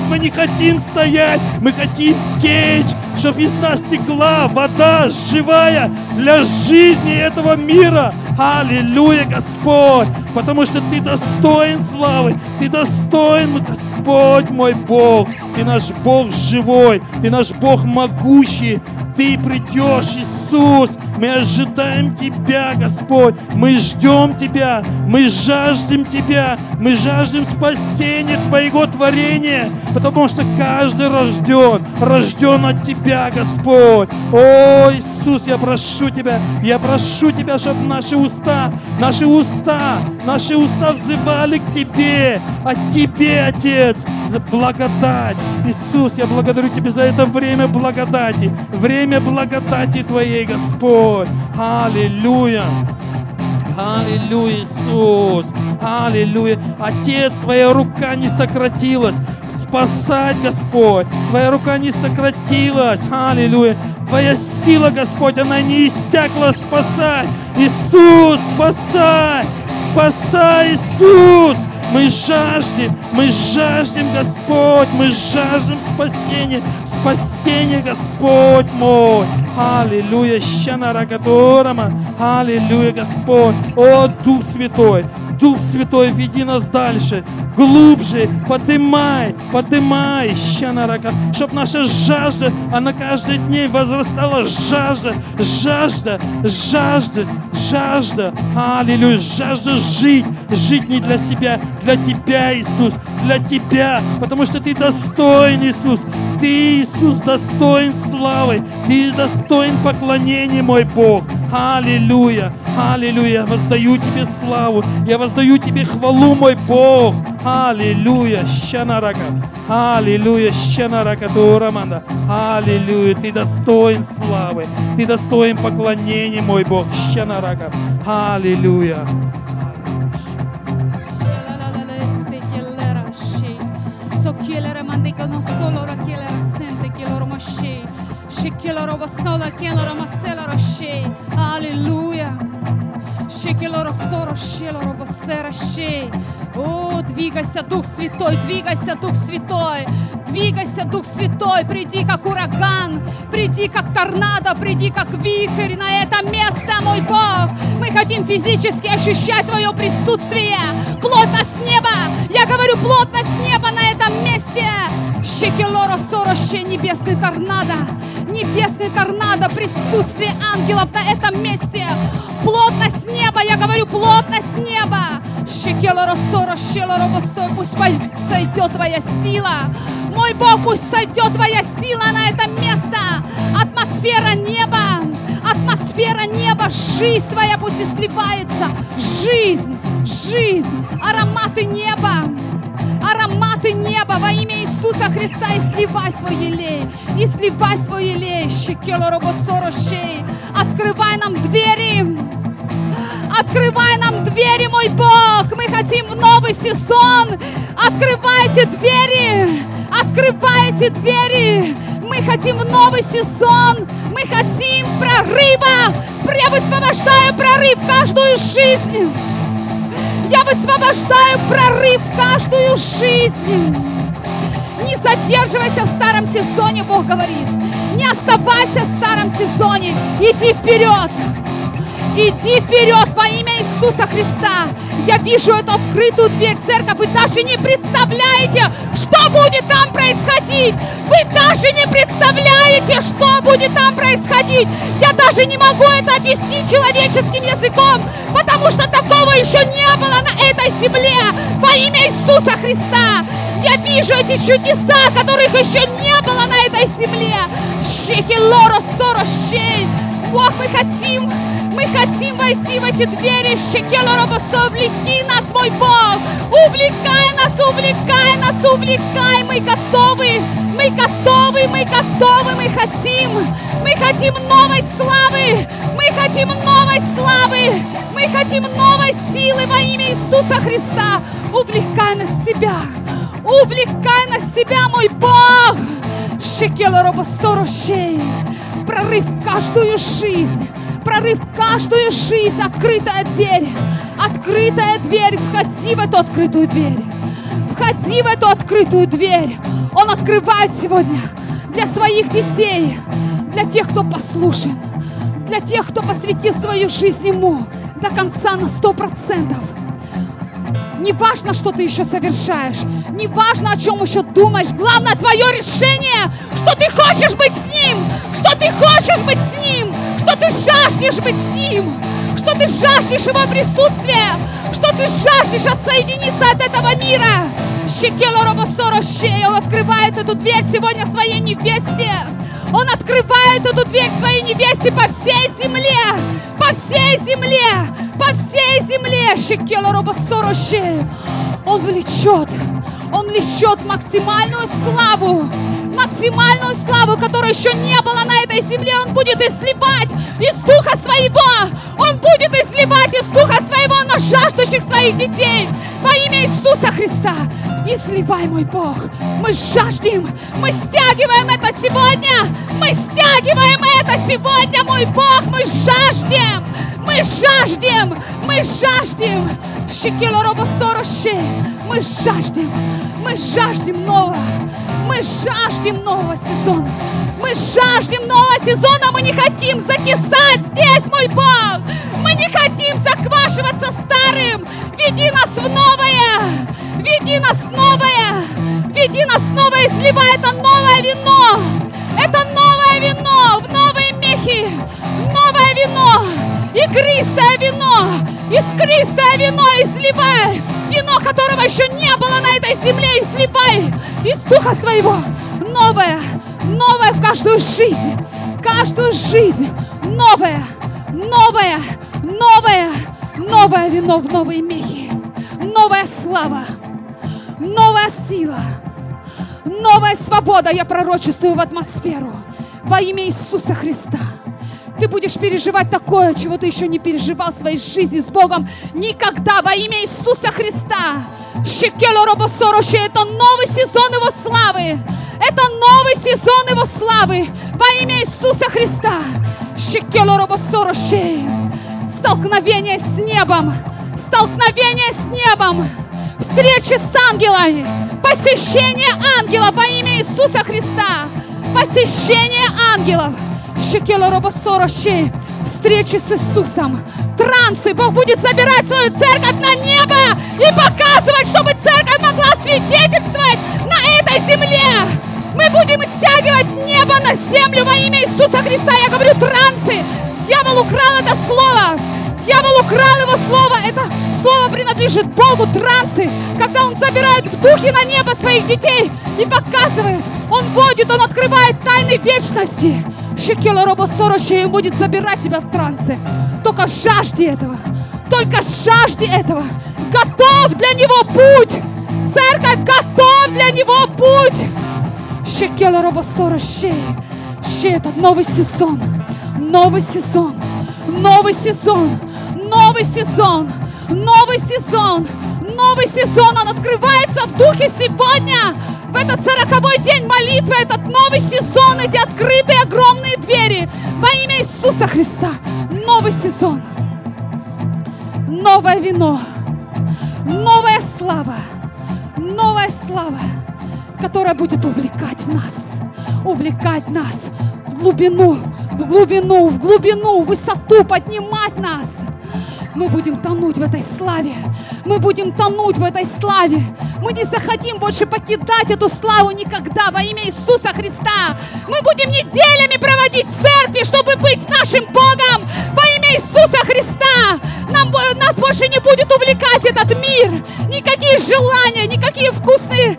мы не хотим стоять, мы хотим течь, чтобы из нас текла вода живая для жизни этого мира. Аллилуйя, Господь, потому что Ты достоин славы, Ты достоин, Господь мой Бог, Ты наш Бог живой, Ты наш Бог могущий, Ты придешь, Иисус, мы ожидаем Тебя, Господь, мы ждем Тебя, мы жаждем Тебя, мы жаждем спасения Твоего творения, потому что каждый рожден, рожден от Тебя, Господь. О, Иисус, я прошу Тебя, я прошу Тебя, чтобы наши уста, наши уста, наши уста взывали к Тебе, от Тебе, Отец, за благодать. Иисус, я благодарю Тебя за это время благодати, время благодати Твоей, Господь. Аллилуйя. Аллилуйя, Иисус. Аллилуйя. Отец, Твоя рука не сократилась. Спасать, Господь. Твоя рука не сократилась. Аллилуйя. Твоя сила, Господь, она не иссякла спасать. Иисус, спасай. Спасай, Иисус. Мы жаждем, мы жаждем, Господь, мы жаждем спасения, спасения, Господь мой. Аллилуйя, щанаракаторама, аллилуйя, Господь. О, Дух Святой, Дух Святой, веди нас дальше, глубже, подымай, подымай, щанарака, чтобы наша жажда, она каждый день возрастала, жажда, жажда, жажда, жажда, аллилуйя, жажда жить, жить не для себя, для Тебя, Иисус, для Тебя, потому что Ты достоин, Иисус, Ты, Иисус, достоин славы, Ты достоин поклонения, мой Бог, аллилуйя, аллилуйя, воздаю Тебе славу, я воздаю Тебе хвалу, мой Бог, аллилуйя, щанарака, аллилуйя, щанарака, тураманда, аллилуйя, Ты достоин славы, Ты достоин поклонения, мой Бог, щанарака, аллилуйя.
Se chielera she, so chielera mande che non solo la chielera sente che loro moshe, she chielera va sola chielera ma se la she, alleluia. Shake your little sorrow, shake little bosera, shake. О, двигайся, Дух Святой, двигайся, Дух Святой, двигайся, Дух Святой, приди как ураган, приди как торнадо, приди как вихрь на это место, мой Бог. Мы хотим физически ощущать Твое присутствие, плотность неба. Я говорю, плотность неба на этом месте. Шекелоро сороще, небесный торнадо, небесный торнадо, присутствие ангелов на этом месте. Плотность неба, я говорю, плотность неба. Шекелоро сороще, пусть сойдет Твоя сила. Мой Бог, пусть сойдет Твоя сила на это место. Атмосфера неба, атмосфера неба, жизнь Твоя пусть и сливается. Жизнь, жизнь, ароматы неба ароматы неба во имя Иисуса Христа и сливай свой елей, и сливай свой елей, щекело робосорошей, открывай нам двери, открывай нам двери, мой Бог, мы хотим в новый сезон, открывайте двери, открывайте двери, мы хотим в новый сезон, мы хотим прорыва, я высвобождаю прорыв каждую жизнь. Я высвобождаю прорыв каждую жизнь. Не задерживайся в старом сезоне, Бог говорит. Не оставайся в старом сезоне. Иди вперед. Иди вперед во имя Иисуса Христа. Я вижу эту открытую дверь, церковь. Вы даже не представляете, что будет там происходить. Вы даже не представляете, что будет там происходить. Я даже не могу это объяснить человеческим языком, потому что такого еще не было на этой земле. Во имя Иисуса Христа. Я вижу эти чудеса, которых еще не было на этой земле. Шекелоро сорощей. Бог, мы хотим мы хотим войти в эти двери. Щекелоробосо, увлеки нас, мой Бог. Увлекай нас, увлекай нас, увлекай. Мы готовы, мы готовы, мы готовы, мы хотим. Мы хотим новой славы. Мы хотим новой славы. Мы хотим новой силы во имя Иисуса Христа. Увлекай нас себя. Увлекай нас себя, мой Бог. Шекелоробосорушей. Прорыв каждую жизнь прорыв каждую жизнь, открытая дверь, открытая дверь, входи в эту открытую дверь, входи в эту открытую дверь. Он открывает сегодня для своих детей, для тех, кто послушен, для тех, кто посвятил свою жизнь Ему до конца на сто процентов. Не важно, что ты еще совершаешь, не важно, о чем еще думаешь. Главное твое решение, что ты хочешь быть с Ним, что ты хочешь быть с Ним, что ты жаждешь быть с Ним, что ты жаждешь Его присутствия, что ты жаждешь отсоединиться от этого мира. Он открывает эту дверь сегодня своей невесте. Он открывает эту дверь своей невесте по всей земле, по всей земле, по всей земле. Он влечет, он влечет максимальную славу, максимальную славу, которой еще не было на этой земле. Он будет изливать из Духа Своего. Он будет изливать из Духа Своего на жаждущих своих детей. Во имя Иисуса Христа. Изливай, мой Бог. Мы жаждем. Мы стягиваем это сегодня. Мы стягиваем это сегодня, мой Бог. Мы жаждем. Мы жаждем. Мы жаждем. Мы жаждем. Мы жаждем нового. Мы жаждем нового сезона. Мы жаждем нового сезона. Мы не хотим закисать здесь, мой Бог. Мы не хотим заквашиваться старым. Веди нас в новое. Веди нас в новое. Веди нас в новое. Сливай это новое вино. Это новое вино в новые мехи. Новое вино. Игристое вино. Искристое вино. И сливай. Вино, которого еще не было на этой земле. И сливай из духа своего. Новое. Новое в каждую жизнь. Каждую жизнь. Новое. Новое. Новое. Новое вино в новые мехи. Новая слава. Новая сила. Новая свобода. Я пророчествую в атмосферу. Во имя Иисуса Христа. Ты будешь переживать такое, чего ты еще не переживал в своей жизни с Богом никогда во имя Иисуса Христа. Шекело Робосороши, это новый сезон Его славы. Это новый сезон Его славы во имя Иисуса Христа. Шекело Робосороши. Столкновение с небом. Столкновение с небом. Встречи с ангелами. Посещение ангелов во имя Иисуса Христа. Посещение ангелов. Шекело Робосороши. Встречи с Иисусом. Трансы. Бог будет забирать свою церковь на небо и показывать, чтобы церковь могла свидетельствовать на этой земле. Мы будем стягивать небо на землю во имя Иисуса Христа. Я говорю трансы. Дьявол украл это слово. Дьявол украл его слово. Это слово принадлежит Богу. Трансы, когда он забирает в духе на небо своих детей и показывает. Он вводит, он открывает тайны вечности. Шекела Робосороча и будет забирать тебя в трансы. Только жажди этого. Только жажди этого. Готов для него путь. Церковь готов для него путь. Шекела Робосороча. Ще этот новый сезон. Новый сезон. Новый сезон. Новый сезон. Новый сезон. Новый сезон. Он открывается в духе сегодня. В этот сороковой день молитвы, этот новый сезон, эти открытые огромные двери во имя Иисуса Христа. Новый сезон. Новое вино. Новая слава. Новая слава, которая будет увлекать в нас. Увлекать нас в глубину, в глубину, в глубину, в высоту, поднимать нас. Мы будем тонуть в этой славе. Мы будем тонуть в этой славе. Мы не захотим больше покидать эту славу никогда во имя Иисуса Христа. Мы будем неделями проводить церкви, чтобы быть с нашим Богом во имя Иисуса Христа. Нам, нас больше не будет увлекать этот мир. Никакие желания, никакие вкусные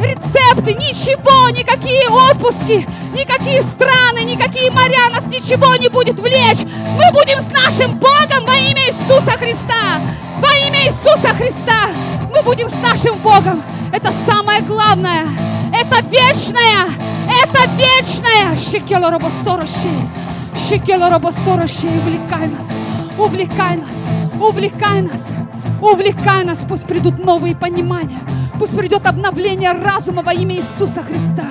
рецепты, ничего, никакие отпуски, никакие страны, никакие моря нас ничего не будет влечь. Мы будем с нашим Богом во имя Иисуса Христа. Во имя Иисуса Христа мы будем с нашим Богом. Это самое главное. Это вечное. Это вечное. Шекело робосорощи. Шекело робосорощи. Увлекай нас. Увлекай нас. Увлекай нас. Увлекай нас. Пусть придут новые понимания. Пусть придет обновление разума во имя Иисуса Христа.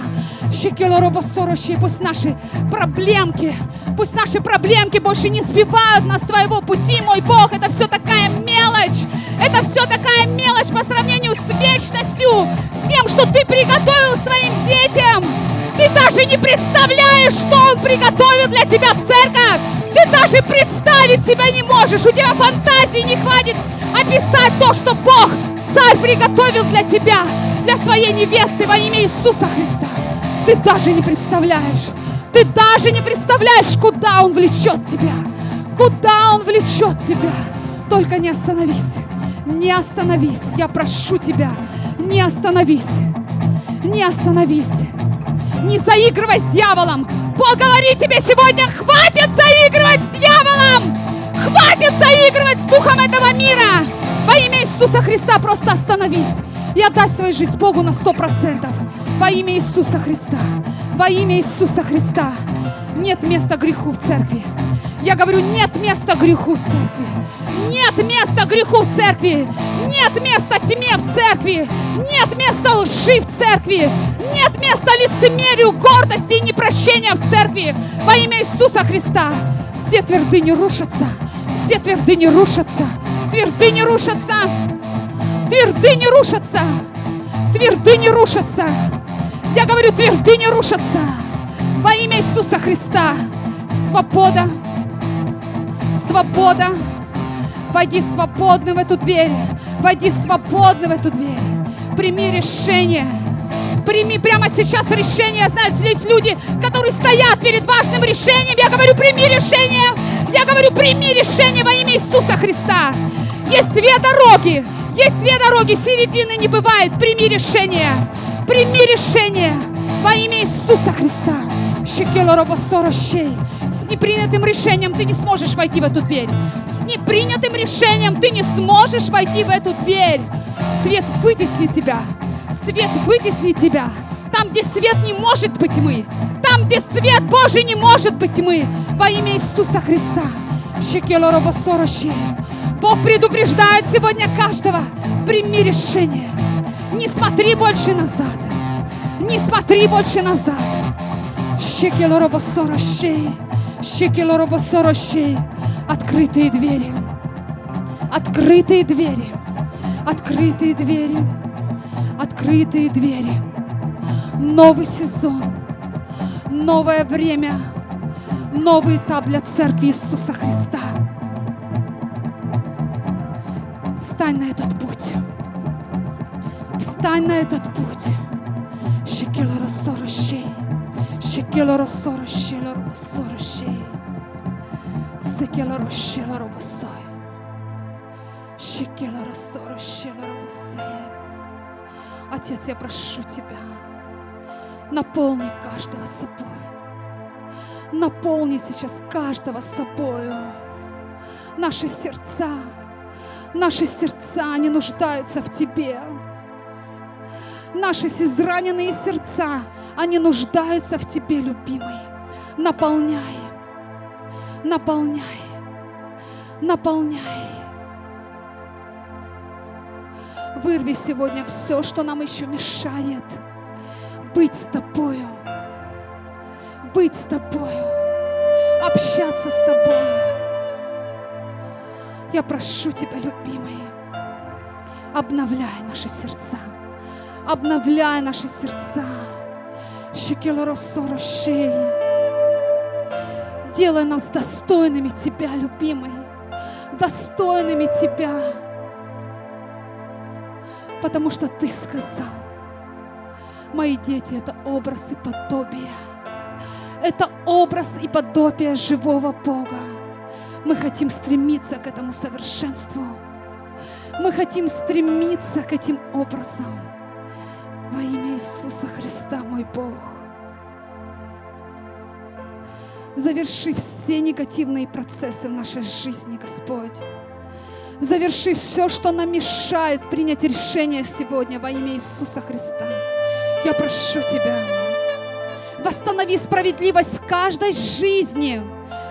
Шекелоробосорощи, пусть наши проблемки, пусть наши проблемки больше не сбивают нас с твоего пути, мой Бог. Это все такая мелочь. Это все такая мелочь по сравнению с вечностью, с тем, что ты приготовил своим детям. Ты даже не представляешь, что Он приготовил для тебя церковь. Ты даже представить себя не можешь. У тебя фантазии не хватит описать то, что Бог Царь приготовил для тебя, для своей невесты во имя Иисуса Христа. Ты даже не представляешь, ты даже не представляешь, куда Он влечет тебя, куда Он влечет тебя. Только не остановись, не остановись, я прошу тебя, не остановись, не остановись, не заигрывай с дьяволом. Бог говорит тебе сегодня, хватит заигрывать с дьяволом, хватит заигрывать с духом этого мира. Во имя Иисуса Христа просто остановись и отдай свою жизнь Богу на сто процентов. Во имя Иисуса Христа. Во имя Иисуса Христа. Нет места греху в церкви. Я говорю, нет места греху в церкви. Нет места греху в церкви. Нет места тьме в церкви. Нет места лжи в церкви. Нет места лицемерию, гордости и непрощения в церкви. Во имя Иисуса Христа. Все твердыни рушатся. Все твердыни рушатся. Твердыни рушатся. Твердыни рушатся. Твердыни рушатся. Я говорю, твердыни рушатся. Во имя Иисуса Христа. Свобода. свобода. Войди свободно в эту дверь. Войди свободно в эту дверь. Прими решение. Прими прямо сейчас решение. Я знаю, здесь люди, которые стоят перед важным решением. Я говорю, прими решение. Я говорю, прими решение во имя Иисуса Христа. Есть две дороги. Есть две дороги. Середины не бывает. Прими решение. Прими решение во имя Иисуса Христа. С непринятым решением ты не сможешь войти в эту дверь. С непринятым решением ты не сможешь войти в эту дверь. Свет вытеснит тебя. Свет вытеснит тебя. Там, где свет не может быть тьмы. Там, где свет Божий не может быть тьмы. Во имя Иисуса Христа. Бог предупреждает сегодня каждого. Прими решение. Не смотри больше назад. Не смотри больше назад. Открытые двери. Открытые двери. Открытые двери. Открытые двери. Новый сезон. Новое время. Новый этап для Церкви Иисуса Христа. Встань на этот путь. Встань на этот путь. Шекелора сорощей. Шекелора сорощей. Лора сорощей. Секелора шелора басой. Шекелора сорощей. Лора басой. Отец, я прошу Тебя, наполни каждого собой. Наполни сейчас каждого собою. Наши сердца, наши сердца не нуждаются в Тебе. Наши израненные сердца, они нуждаются в Тебе, любимый. Наполняй, наполняй, наполняй. Вырви сегодня все, что нам еще мешает быть с Тобою, быть с Тобою, общаться с Тобою. Я прошу Тебя, любимый, обновляй наши сердца, обновляй наши сердца. Делай нас достойными Тебя, любимый, достойными Тебя потому что Ты сказал, мои дети – это образ и подобие. Это образ и подобие живого Бога. Мы хотим стремиться к этому совершенству. Мы хотим стремиться к этим образам. Во имя Иисуса Христа, мой Бог. Заверши все негативные процессы в нашей жизни, Господь. Заверши все, что нам мешает принять решение сегодня во имя Иисуса Христа. Я прошу Тебя, восстанови справедливость в каждой жизни.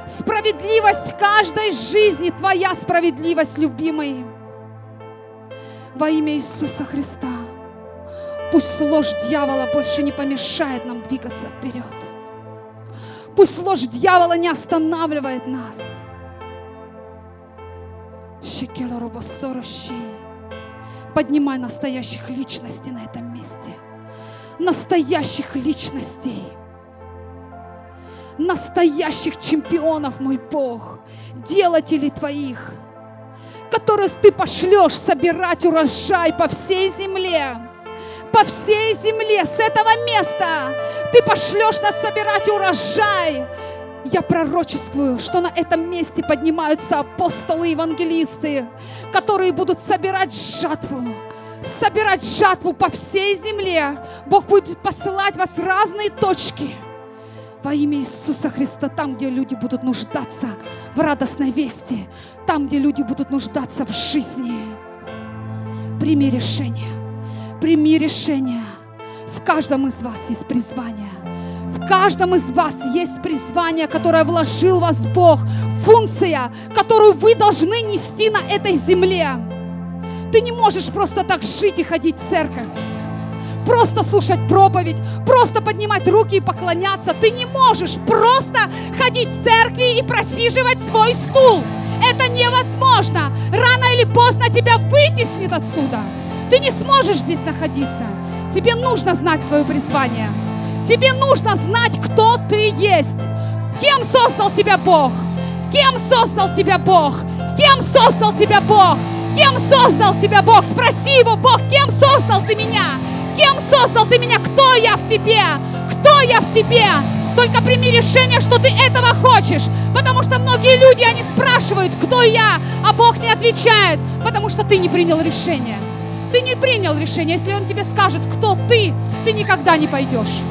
Справедливость каждой жизни, Твоя справедливость, любимый. Во имя Иисуса Христа. Пусть ложь дьявола больше не помешает нам двигаться вперед. Пусть ложь дьявола не останавливает нас. Поднимай настоящих личностей на этом месте. Настоящих личностей. Настоящих чемпионов, мой Бог. Делателей Твоих. Которых Ты пошлешь собирать урожай по всей земле. По всей земле, с этого места. Ты пошлешь нас собирать урожай я пророчествую, что на этом месте поднимаются апостолы, евангелисты, которые будут собирать жатву, собирать жатву по всей земле. Бог будет посылать вас в разные точки. Во имя Иисуса Христа, там, где люди будут нуждаться в радостной вести, там, где люди будут нуждаться в жизни. Прими решение. Прими решение. В каждом из вас есть призвание. В каждом из вас есть призвание, которое вложил в вас Бог, функция, которую вы должны нести на этой земле. Ты не можешь просто так жить и ходить в церковь просто слушать проповедь, просто поднимать руки и поклоняться. Ты не можешь просто ходить в церкви и просиживать свой стул. Это невозможно. Рано или поздно тебя вытеснит отсюда. Ты не сможешь здесь находиться. Тебе нужно знать твое призвание. Тебе нужно знать, кто ты есть. Кем создал тебя Бог? Кем создал тебя Бог? Кем создал тебя Бог? Кем создал тебя Бог? Спроси его, Бог, кем создал ты меня? Кем создал ты меня? Кто я в тебе? Кто я в тебе? Только прими решение, что ты этого хочешь. Потому что многие люди, они спрашивают, кто я, а Бог не отвечает, потому что ты не принял решение. Ты не принял решение. Если Он тебе скажет, кто ты, ты никогда не пойдешь.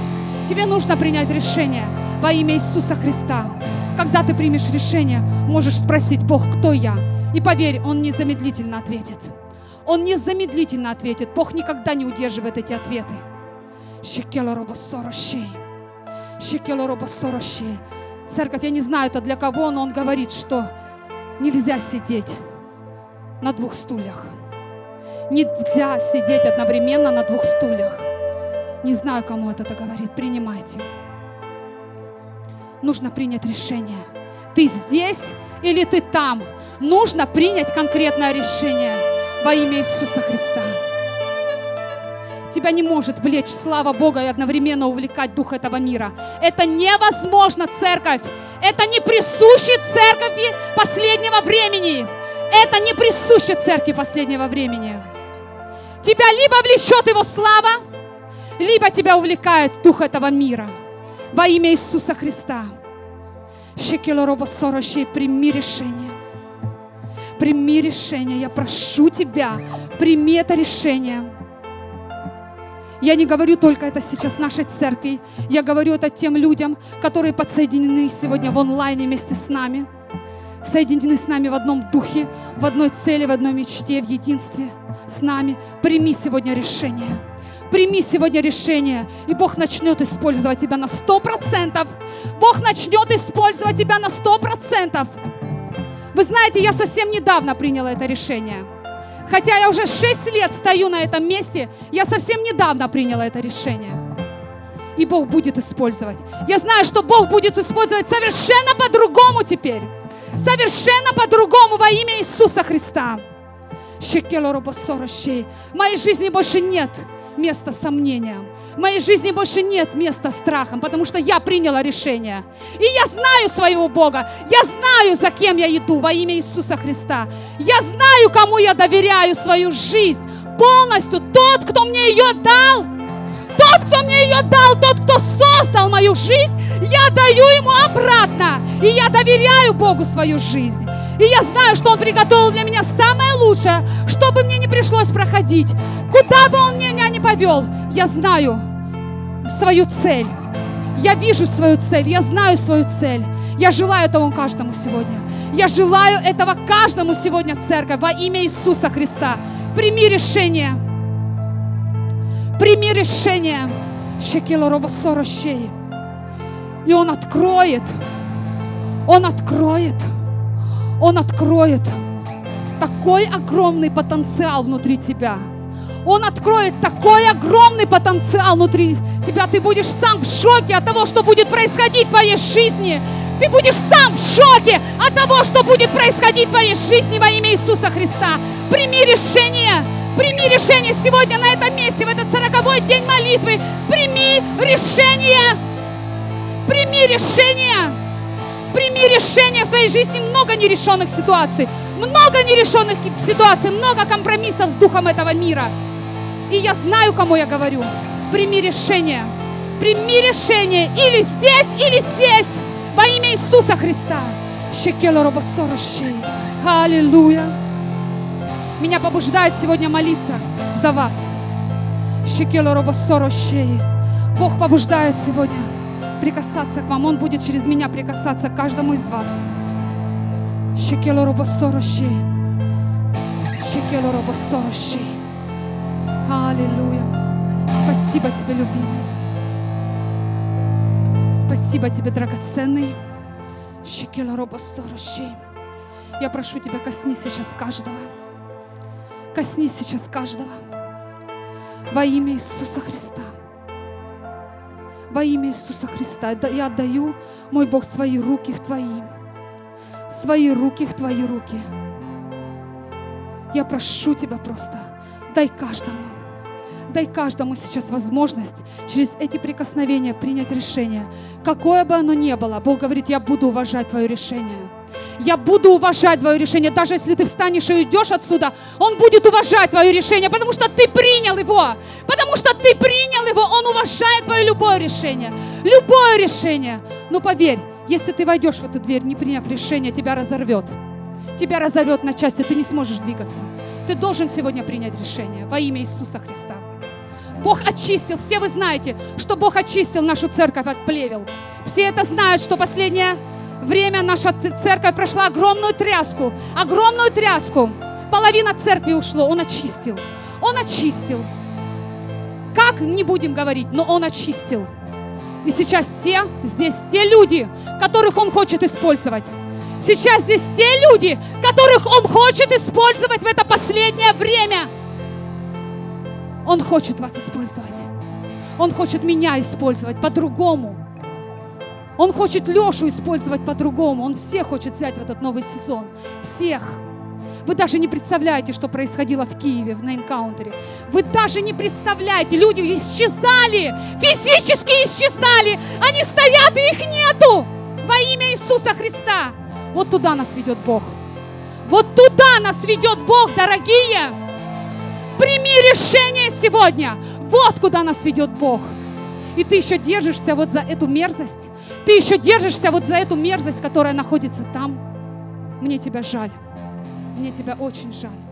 Тебе нужно принять решение во имя Иисуса Христа. Когда ты примешь решение, можешь спросить, Бог, кто я? И поверь, Он незамедлительно ответит. Он незамедлительно ответит. Бог никогда не удерживает эти ответы. Шекела робо сорощей. Шекела робо сорощей. Церковь, я не знаю, это для кого, но он говорит, что нельзя сидеть на двух стульях. Нельзя сидеть одновременно на двух стульях. Не знаю, кому это говорит. Принимайте. Нужно принять решение. Ты здесь или ты там? Нужно принять конкретное решение во имя Иисуса Христа. Тебя не может влечь слава Бога и одновременно увлекать дух этого мира. Это невозможно, церковь. Это не присуще церкви последнего времени. Это не присуще церкви последнего времени. Тебя либо влечет его слава, либо тебя увлекает дух этого мира. Во имя Иисуса Христа. Шекелороба сорощей, прими решение. Прими решение. Я прошу тебя, прими это решение. Я не говорю только это сейчас нашей церкви. Я говорю это тем людям, которые подсоединены сегодня в онлайне вместе с нами. Соединены с нами в одном духе, в одной цели, в одной мечте, в единстве с нами. Прими сегодня решение. Прими сегодня решение, и Бог начнет использовать тебя на сто процентов. Бог начнет использовать тебя на сто процентов. Вы знаете, я совсем недавно приняла это решение. Хотя я уже 6 лет стою на этом месте, я совсем недавно приняла это решение. И Бог будет использовать. Я знаю, что Бог будет использовать совершенно по-другому теперь. Совершенно по-другому во имя Иисуса Христа. В моей жизни больше нет места сомнениям. В моей жизни больше нет места страхам, потому что я приняла решение. И я знаю своего Бога. Я знаю, за кем я иду во имя Иисуса Христа. Я знаю, кому я доверяю свою жизнь полностью. Тот, кто мне ее дал. Тот, кто мне ее дал, тот, кто создал мою жизнь, я даю ему обратно. И я доверяю Богу свою жизнь. И я знаю, что Он приготовил для меня самое лучшее, чтобы мне не пришлось проходить. Куда бы Он меня не повел, я знаю свою цель. Я вижу свою цель, я знаю свою цель. Я желаю этого каждому сегодня. Я желаю этого каждому сегодня, церковь, во имя Иисуса Христа. Прими решение. Прими решение. Шекило робосорощей. И Он откроет. Он откроет он откроет такой огромный потенциал внутри тебя. Он откроет такой огромный потенциал внутри тебя. Ты будешь сам в шоке от того, что будет происходить в твоей жизни. Ты будешь сам в шоке от того, что будет происходить в твоей жизни во имя Иисуса Христа. Прими решение. Прими решение сегодня на этом месте, в этот сороковой день молитвы. Прими решение. Прими решение. Прими решение в твоей жизни. Много нерешенных ситуаций. Много нерешенных ситуаций. Много компромиссов с духом этого мира. И я знаю, кому я говорю. Прими решение. Прими решение или здесь, или здесь. Во имя Иисуса Христа. Аллилуйя. Меня побуждает сегодня молиться за вас. Бог побуждает сегодня прикасаться к вам. Он будет через меня прикасаться к каждому из вас. Аллилуйя. Спасибо тебе, любимый. Спасибо тебе, драгоценный. Я прошу тебя, коснись сейчас каждого. Коснись сейчас каждого. Во имя Иисуса Христа. Во имя Иисуса Христа я отдаю, мой Бог, свои руки в Твои. Свои руки в Твои руки. Я прошу Тебя просто, дай каждому, дай каждому сейчас возможность через эти прикосновения принять решение. Какое бы оно ни было, Бог говорит, я буду уважать Твое решение. Я буду уважать твое решение. Даже если ты встанешь и уйдешь отсюда, Он будет уважать твое решение, потому что ты принял его. Потому что ты принял его. Он уважает твое любое решение. Любое решение. Но поверь, если ты войдешь в эту дверь, не приняв решение, тебя разорвет. Тебя разорвет на части, ты не сможешь двигаться. Ты должен сегодня принять решение во имя Иисуса Христа. Бог очистил, все вы знаете, что Бог очистил нашу церковь от плевел. Все это знают, что последнее время наша церковь прошла огромную тряску, огромную тряску. Половина церкви ушло, Он очистил. Он очистил. Как, не будем говорить, но Он очистил. И сейчас те, здесь те люди, которых Он хочет использовать. Сейчас здесь те люди, которых Он хочет использовать в это последнее время. Он хочет вас использовать. Он хочет меня использовать по-другому. Он хочет Лешу использовать по-другому. Он всех хочет взять в этот новый сезон. Всех. Вы даже не представляете, что происходило в Киеве на энкаунтере. Вы даже не представляете. Люди исчезали, физически исчезали. Они стоят, и их нету. Во имя Иисуса Христа. Вот туда нас ведет Бог. Вот туда нас ведет Бог, дорогие. Прими решение сегодня. Вот куда нас ведет Бог. И ты еще держишься вот за эту мерзость. Ты еще держишься вот за эту мерзость, которая находится там. Мне тебя жаль. Мне тебя очень жаль.